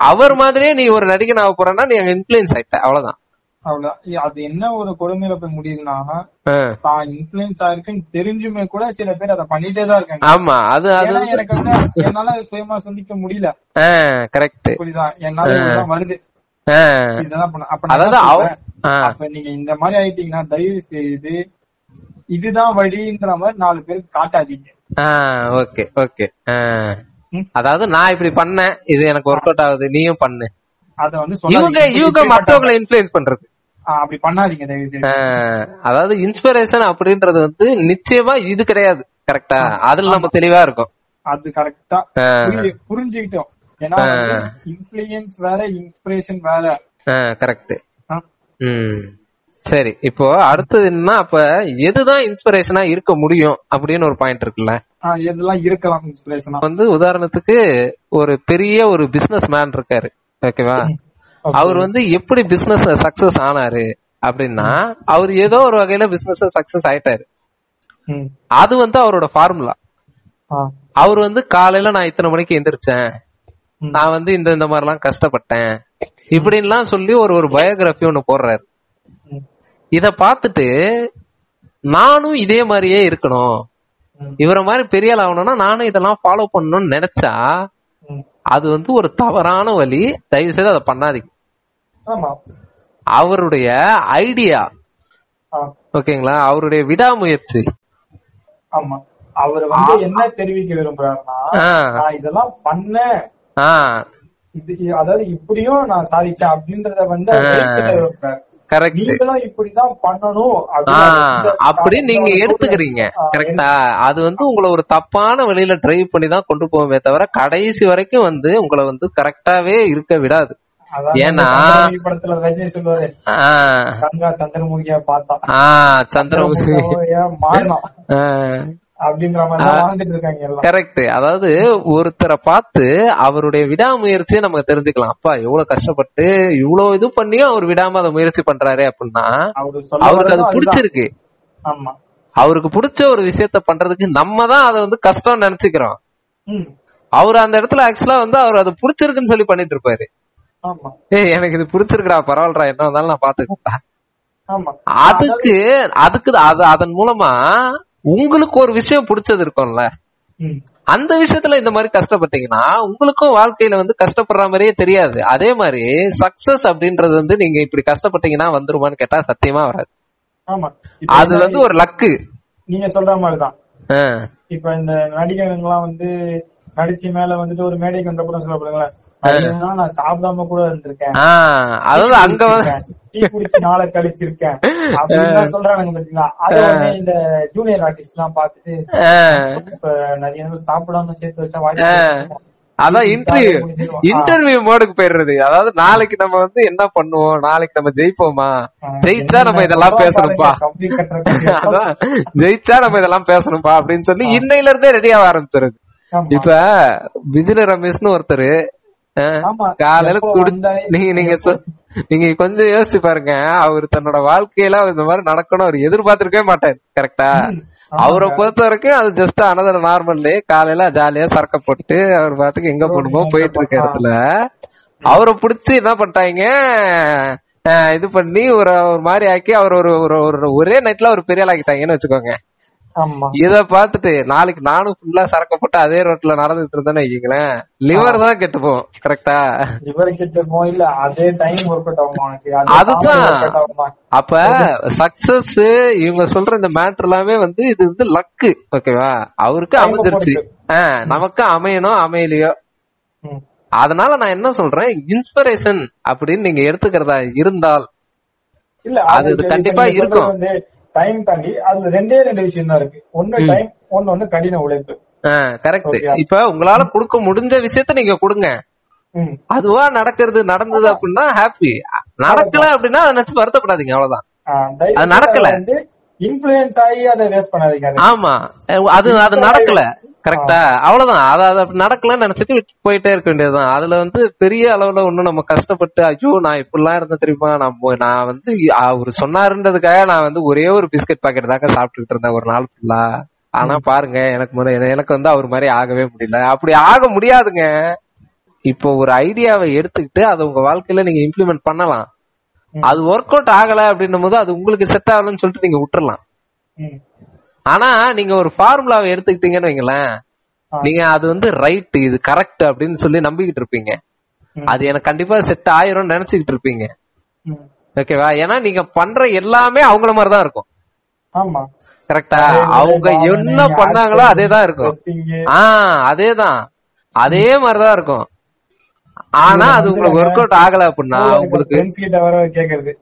அவர் மாதிரியே நீ ஒரு நடிகன் ஆக போறேன்னா நீ அங்க இன்ஃபுளுயன்ஸ் ஆயிட்ட அவ்வளவுதான். அவ்வளவு அது என்ன ஒரு கொடுமையில போய் முடியுதுன்னா. தான் இன்ஃபுளுன்ஸ் ஆயிருக்குன்னு தெரிஞ்சுமே கூட சில பேர் அதை பண்ணிட்டே தான் இருக்காங்க. ஆமா அது எனக்கு வந்து என்னால சுயமா சிந்திக்க முடியல. கரெக்ட் புரியுதா? என்னால வருது. அப்ப நீங்க இந்த மாதிரி ஆயிட்டீங்கன்னா தயவு செய்து இதுதான் வழின்ற மாதிரி நாலு பேருக்கு காட்டாதீங்க. Okay okay. அதாவது நான் இப்படி பண்ணேன் இது எனக்கு ஒர்க் அவுட் ஆகுது நீயும் பண்ணு. அத வந்து இவங்க. இவங்க மத்தவங்களை இன்ஃபுளுன்ஸ் பண்றது. அப்படி பண்ணாதீங்க அதாவது இன்ஸ்பிரேஷன் அப்படின்றது வந்து நிச்சயமா இது கிடையாது கரெக்டா அதுல நம்ம தெளிவா இருக்கும். அது கரெக்டா புரிஞ்சுக்கிட்டோம். ஏன்னா இன்ஃபுளுயன்ஸ் வேற இன்ஸ்பிரேஷன் வேற. கரெக்ட் ஆ, ம். சரி இப்போ அடுத்தது என்ன அப்ப எதுதான் இன்ஸ்பிரேஷனா இருக்க முடியும் அப்படின்னு ஒரு பாயிண்ட் இருக்குல்ல? ஆ, இதெல்லாம் இருக்கலாம் இன்ஸ்பிரேஷனா வந்து உதாரணத்துக்கு ஒரு பெரிய ஒரு பிசினஸ் மேன் இருக்காரு ஓகேவா? அவர் வந்து எப்படி பிசினஸ் சக்சஸ் ஆனாரு அப்படின்னா அவர் ஏதோ ஒரு வகையில பிசினஸ் சக்சஸ் ஆயிட்டாரு. அது வந்து அவரோட ஃபார்முலா அவர் வந்து காலையில நான் இத்தனை மணிக்கு எந்திரிச்சேன். நான் வந்து இந்த இந்த மாதிரி எல்லாம் கஷ்டப்பட்டேன். இப்படின்லாம் சொல்லி ஒரு ஒரு பயோகிராஃபி ஒண்ணு போடுறாரு. இத பார்த்துட்டு நானும் இதே மாதிரியே இருக்கணும். இவரை மாதிரி பெரிய ஆள் ஆகணும்னா நானும் இதெல்லாம் ஃபாலோ பண்ணணும்னு நினைச்சா அது வந்து ஒரு தவறான வழி. தயவு செய்து அதை பண்ணாதீங்க. அவருடைய ஐடியா ஓகேங்களா? அவருடைய விடாமுயற்சி. ஆமா. அவர் வந்து என்ன தெரிவிக்க விரும்புறாருன்னா நான் இதெல்லாம் பண்ணேன். அதாவது இப்படியும் நான் சாதிச்சேன் அப்படின்றத வந்து. கரெக்ட் இப்படிதான் பண்ணணும். அப்படி நீங்க எடுத்துக்கிறீங்க. கரெக்டா அது வந்து உங்களை ஒரு தப்பான வழியில டிரைவ் பண்ணி தான் கொண்டு போவோமே தவிர கடைசி வரைக்கும் வந்து உங்களை வந்து கரெக்டாவே இருக்க விடாது. ஏன்னா- படத்துல ரஜினி சொல்லுவாரு சந்திரமுகிய பார்த்தா. சந்திரமுகி. கரெக்ட் அதாவது ஒருத்தரை பார்த்து அவருடைய விடாமுயற்சியை நமக்கு தெரிஞ்சுக்கலாம். அப்பா எவ்வளவு கஷ்டப்பட்டு இவ்வளவு இது பண்ணியும் அவர் விடாம அதை முயற்சி பண்றாரு அப்படின்னா அவருக்கு அது. பிடிச்சிருக்கு. அவருக்கு பிடிச்ச ஒரு விஷயத்த பண்றதுக்கு நம்ம தான் அதை வந்து கஷ்டம் நினைச்சுக்கிறோம். அவர் அந்த இடத்துல ஆக்சுவலா வந்து அவர் அது பிடிச்சிருக்குன்னு சொல்லி பண்ணிட்டு இருப்பாரு. ஏய் எனக்கு இது பிடிச்சிருக்குடா பரவாயில்லடா என்ன வந்தாலும் நான் பாத்துக்கிறேன் ஆமா. அதுக்கு அதுக்கு அது அதன் மூலமா உங்களுக்கு ஒரு விஷயம் பிடிச்சது இருக்கும்ல? அந்த விஷயத்துல இந்த மாதிரி கஷ்டப்பட்டீங்கன்னா உங்களுக்கும் வாழ்க்கையில வந்து கஷ்டப்படுற மாதிரியே தெரியாது. அதே மாதிரி சக்சஸ் அப்படின்றது வந்து நீங்க இப்படி கஷ்டப்பட்டீங்கன்னா வந்துருமான்னு கேட்டா சத்தியமா வராது. ஆமா. அது வந்து ஒரு லக்கு. நீங்க சொல்ற மாதிரிதான். இப்ப இந்த நடிகர்கள்லாம் வந்து நடிச்சு மேல வந்துட்டு ஒரு மேடைக்கு வந்தப்பறம் சொல்லப்படுங்களேன். "ஐயோ, நான் சாப்பிடாம கூட இருந்திருக்கேன். அதாவது அங்க வந்து- டீ குடிச்சு நாளை கழிச்சிருக்கேன். அப்படின்னு சொல்றாங்க பாத்தீங்களா அது இந்த ஜூனியர் ஆர்டிஸ்ட் எல்லாம் பாத்துட்டு இப்ப நிறைய சாப்பிடாம சேர்த்து வச்சா வாய்ப்பு அதான் இன்டர்வியூ இன்டர்வியூ மோடுக்கு போயிடுறது. அதாவது நாளைக்கு நம்ம வந்து என்ன பண்ணுவோம்? நாளைக்கு நம்ம ஜெயிப்போமா? ஜெயிச்சா நம்ம இதெல்லாம் பேசணும்பா. [LAUGHS] அதான். ஜெயிச்சா நம்ம இதெல்லாம் பேசணும்பா அப்படின்னு சொல்லி இன்னையில இருந்தே ரெடி ஆக ஆரம்பிச்சிருது. இப்ப விஜய ரமேஷ்னு ஒருத்தர். காலையில நீங்க நீங்க நீங்க கொஞ்சம் யோசிச்சு பாருங்க. அவர் தன்னோட வாழ்க்கையில இந்த மாதிரி நடக்கணும். அவர் எதிர்பார்த்திருக்கவே மாட்டாரு. கரெக்டா அவரை பொறுத்த வரைக்கும் அது ஜஸ்ட் அனதர் நார்மல்லே காலையில ஜாலியா சரக்க போட்டு அவர் பாட்டுக்கு எங்க போகணுமோ போயிட்டு இருக்க இடத்துல. அவரை புடிச்சு என்ன பண்ணிட்டாங்க? இது பண்ணி ஒரு ஒரு மாதிரி ஆக்கி அவர் ஒரு ஒரு- ஒரு நைட்ல ஒரு பெரிய ஆள் ஆக்கிட்டாங்கன்னு வச்சுக்கோங்க. இத பாத்துட்டு நாளைக்கு நானும் ஃபுல்லா சரக்க போட்டு அதே ரோட்ல நடந்துட்டு இருந்தேன்னு வைக்கீங்களேன் லிவர் தான் கெட்டு போகும் கரெக்டா இவரு கிட்ட இல்ல அதே டைம் அதுதான். அப்ப சக்சஸ் இவங்க சொல்ற இந்த மேட்டர் எல்லாமே வந்து இது வந்து லக்கு ஓகேவா அவருக்கு அமைஞ்சிருச்சு. நமக்கு அமையணும் அமையலையோ. அதனால நான் என்ன சொல்றேன்? இன்ஸ்பிரேஷன் அப்படின்னு நீங்க எடுத்துக்கிறதா இருந்தால் இல்ல அது கண்டிப்பா இருக்கும். டைம் தாண்டி அதுல ரெண்டே ரெண்டு விஷயம் தான் இருக்கு. ஒண்ணு டைம் ஒண்ணு ஒண்ணு கடின உழைப்பு. கரெக்ட். இப்ப உங்களால கொடுக்க முடிஞ்ச விஷயத்த நீங்க கொடுங்க. அதுவா நடக்கிறது நடந்தது அப்படின்னா ஹாப்பி நடக்கல அப்படின்னா அதை நினைச்சு வருத்தப்படாதீங்க அவ்வளவுதான். அது நடக்கல. இன்ஃபுளுயன்ஸ் ஆகி அதை வேஸ்ட் பண்ணாதீங்க. ஆமா. அது அது நடக்கல. கரெக்டா அவ்வளவுதான். அது நடக்கலன்னு நினைச்சிட்டு போயிட்டே இருக்க வேண்டியதுதான். அதுல வந்து பெரிய அளவுல ஒண்ணும் நம்ம கஷ்டப்பட்டு ஐயோ நான் இப்படிலாம் இருந்தேன் தெரியுமா? நான் நான் வந்து அவரு சொன்னாருன்றதுக்காக நான் வந்து ஒரே ஒரு பிஸ்கட் பாக்கெட் தாங்க சாப்பிட்டுட்டு இருந்தேன் ஒரு நாள் ஃபுல்லா ஆனா பாருங்க எனக்கு முத- எனக்கு வந்து அவர் மாதிரி ஆகவே முடியல. அப்படி ஆக முடியாதுங்க. இப்போ ஒரு ஐடியாவை எடுத்துக்கிட்டு அதை உங்க வாழ்க்கையில நீங்க இம்ப்ளிமெண்ட் பண்ணலாம். அது ஒர்க் அவுட் ஆகல அப்படின்னும் போது அது உங்களுக்கு செட் ஆகலன்னு சொல்லிட்டு நீங்க விட்டுறலாம். ஆனா நீங்க ஒரு ஃபார்முலாவை எடுத்துக்கிட்டீங்கன்னு வைங்களேன். நீங்க அது வந்து ரைட் இது கரெக்ட் அப்படின்னு சொல்லி நம்பிக்கிட்டு இருப்பீங்க. அது எனக்கு கண்டிப்பா செட் ஆயிரும்னு நினைச்சுக்கிட்டு இருப்பீங்க. ஓகேவா ஏன்னா நீங்க பண்ற எல்லாமே அவங்கள மாதிரி தான் இருக்கும் கரெக்டா அவங்க என்ன பண்ணாங்களோ அதே தான் இருக்கும். ஆஹ் அதேதான். அதே மாதிரிதான் இருக்கும். ஆனா அது உங்களுக்கு ஒர்க் அவுட் ஆகல அப்படின்னா உங்களுக்கு கேக்குறது.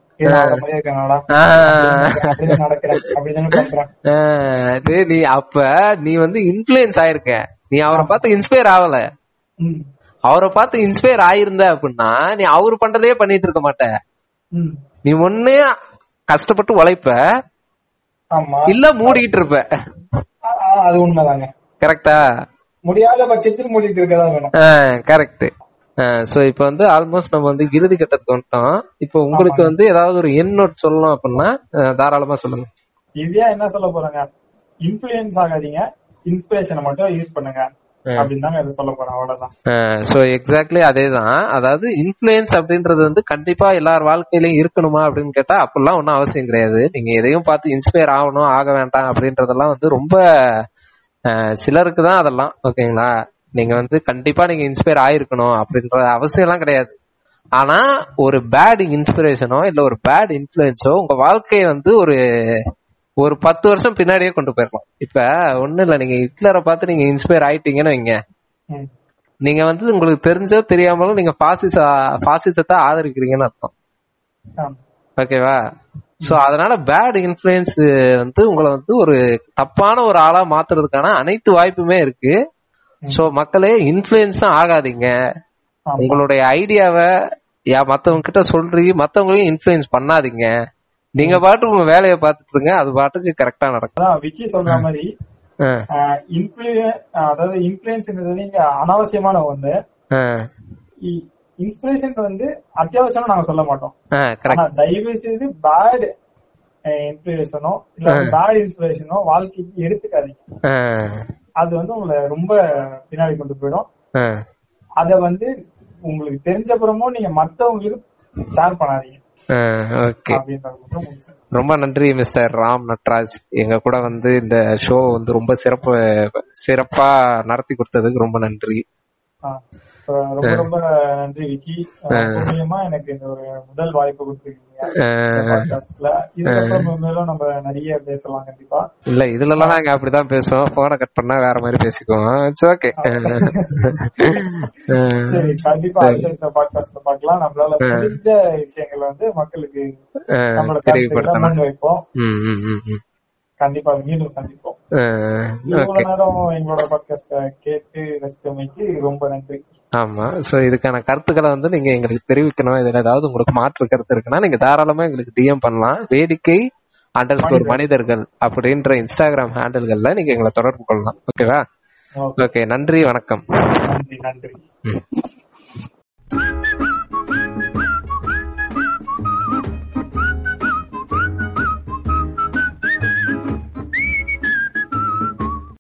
இது நீ அப்ப நீ வந்து இன்ஃபுளுயன்ஸ் ஆயிருக்க. நீ அவரை பார்த்து இன்ஸ்பயர் ஆகல. அவரை பார்த்து இன்ஸ்பயர் ஆயிருந்த அப்படின்னா நீ அவரு பண்றதே பண்ணிட்டு இருக்க மாட்ட. நீ ஒண்ணு கஷ்டப்பட்டு உழைப்ப. இல்ல மூடிக்கிட்டு இருப்ப. அது உண்மைதாங்க. கரெக்டா முடியாத பட்சத்தில் மூடிட்டு வேணும். கரெக்ட் சோ இப்போ வந்து ஆல்மோஸ்ட் நம்ம வந்து இறுதி கட்டத்துக்கு வந்துட்டோம். இப்போ உங்களுக்கு வந்து ஏதாவது ஒரு எண் நோட் சொல்லணும் அப்படின்னா தாராளமா சொல்லுங்க. இதே என்ன சொல்ல போறாங்க? இன்ஃபுளுயன்ஸ் ஆகாதீங்க. இன்ஸ்பிரேஷனை மட்டும் யூஸ் பண்ணுங்க. எக்ஸாக்ட்லி அதேதான். அதாவது இன்ஃபுளுயன்ஸ் அப்படின்றது வந்து கண்டிப்பா எல்லார் வாழ்க்கையிலயும் இருக்கணுமா அப்படின்னு கேட்டா அப்படிலாம் ஒன்றும் அவசியம் கிடையாது. நீங்க எதையும் பார்த்து இன்ஸ்பயர் ஆகணும் ஆக வேண்டாம் அப்படின்றதெல்லாம் வந்து ரொம்ப அஹ், சிலருக்கு தான் அதெல்லாம் ஓகேங்களா நீங்க வந்து கண்டிப்பா நீங்க இன்ஸ்பயர் ஆயிருக்கணும் அப்படின்ற அவசியம் எல்லாம் கிடையாது. ஆனா ஒரு பேட் இன்ஸ்பிரேஷனோ இல்ல ஒரு பேட் இன்ஃபுளுன்ஸோ உங்க வாழ்க்கையை வந்து ஒரு ஒரு பத்து வருஷம் பின்னாடியே கொண்டு போயிடலாம் இப்ப ஒண்ணும் இல்ல நீங்க ஹிட்லரை பார்த்து நீங்க இன்ஸ்பயர் ஆயிட்டீங்கன்னு வைங்க. நீங்க வந்து உங்களுக்கு தெரிஞ்சோ தெரியாமலும் நீங்க பாசிச பாசிசத்தை ஆதரிக்கிறீங்கன்னு அர்த்தம். ஓகேவா சோ அதனால பேட் இன்ஃபுளுயன்ஸ் வந்து உங்களை வந்து ஒரு தப்பான ஒரு ஆளா மாத்துறதுக்கான அனைத்து வாய்ப்புமே இருக்கு. சோ மக்களே இன்ஃபுளுயன்ஸ் ஆகாதீங்க. உங்களுடைய ஐடியாவை யா மத்தவங்க கிட்ட சொல்றீ மத்தவங்களையும் இன்ஃபுளுயன்ஸ் பண்ணாதீங்க. நீங்க பாட்டுக்கு உங்க வேலையை பார்த்துட்டு இருங்க அது பாட்டுக்கு கரெக்டா நடக்கும். விக்கி சொல்ற மாதிரி அதாவது இன்ஃபுளுயன்ஸ்ன்றது நீங்க அனாவசியமான ஒண்ணு. இன்ஸ்பிரேஷன் வந்து அத்தியாவசியம் நாங்க சொல்ல மாட்டோம். தயவு செய்து பேட் இன்ஸ்பிரேஷனோ இல்ல பேட் இன்ஸ்பிரேஷனோ வாழ்க்கைக்கு எடுத்துக்காதீங்க. அது வந்து உங்களை ரொம்ப பின்னாடி கொண்டு போயிடும். அத வந்து உங்களுக்கு தெரிஞ்சப்புறமும் நீங்க மத்தவங்களுக்கு ஷேர் பண்ணாதீங்க. ரொம்ப நன்றி மிஸ்டர் ராம் நட்ராஜ். எங்க கூட வந்து இந்த ஷோ வந்து ரொம்ப சிறப்பு சிறப்பா நடத்தி கொடுத்ததுக்கு ரொம்ப நன்றி. ரொம்ப ரொம்ப நன்றி விக்கி. மூலியமா எனக்கு இந்த ஒரு முதல் வாய்ப்பு கொடுத்துருக்கீங்க. நம்ம நிறைய பேசலாம் கண்டிப்பா. இல்ல இதுல எல்லாம் நாங்க அப்படிதான் பேசுவோம். போனை கட் பண்ணா வேற மாதிரி பேசிக்குவோம். இட்ஸ் ஓகே சரி கண்டிப்பா அடுத்த பாட்காஸ்ட்ல பார்க்கலாம். நம்மளால முடிஞ்ச விஷயங்களை வந்து மக்களுக்கு தெரியப்படுத்தணும் வைப்போம். கண்டிப்பா மீண்டும் சந்திப்போம். இவ்வளவு நேரம் எங்களோட பாட்காஸ்ட கேட்டு ரசித்தமைக்கு ரொம்ப நன்றி. ஆமா. சோ இதுக்கான கருத்துக்களை வந்து நீங்க எங்களுக்கு தெரிவிக்கணும். இதுல ஏதாவது உங்களுக்கு மாற்று கருத்து இருக்குன்னா நீங்க தாராளமா எங்களுக்கு டிஎம் பண்ணலாம். வேடிக்கை அண்டர் ஸ்கோர் மனிதர்கள் அப்படின்ற இன்ஸ்டாகிராம் ஹேண்டில்கள்ல நீங்க எங்களை தொடர்பு கொள்ளலாம். ஓகேவா ஓகே நன்றி வணக்கம். நன்றி நன்றி.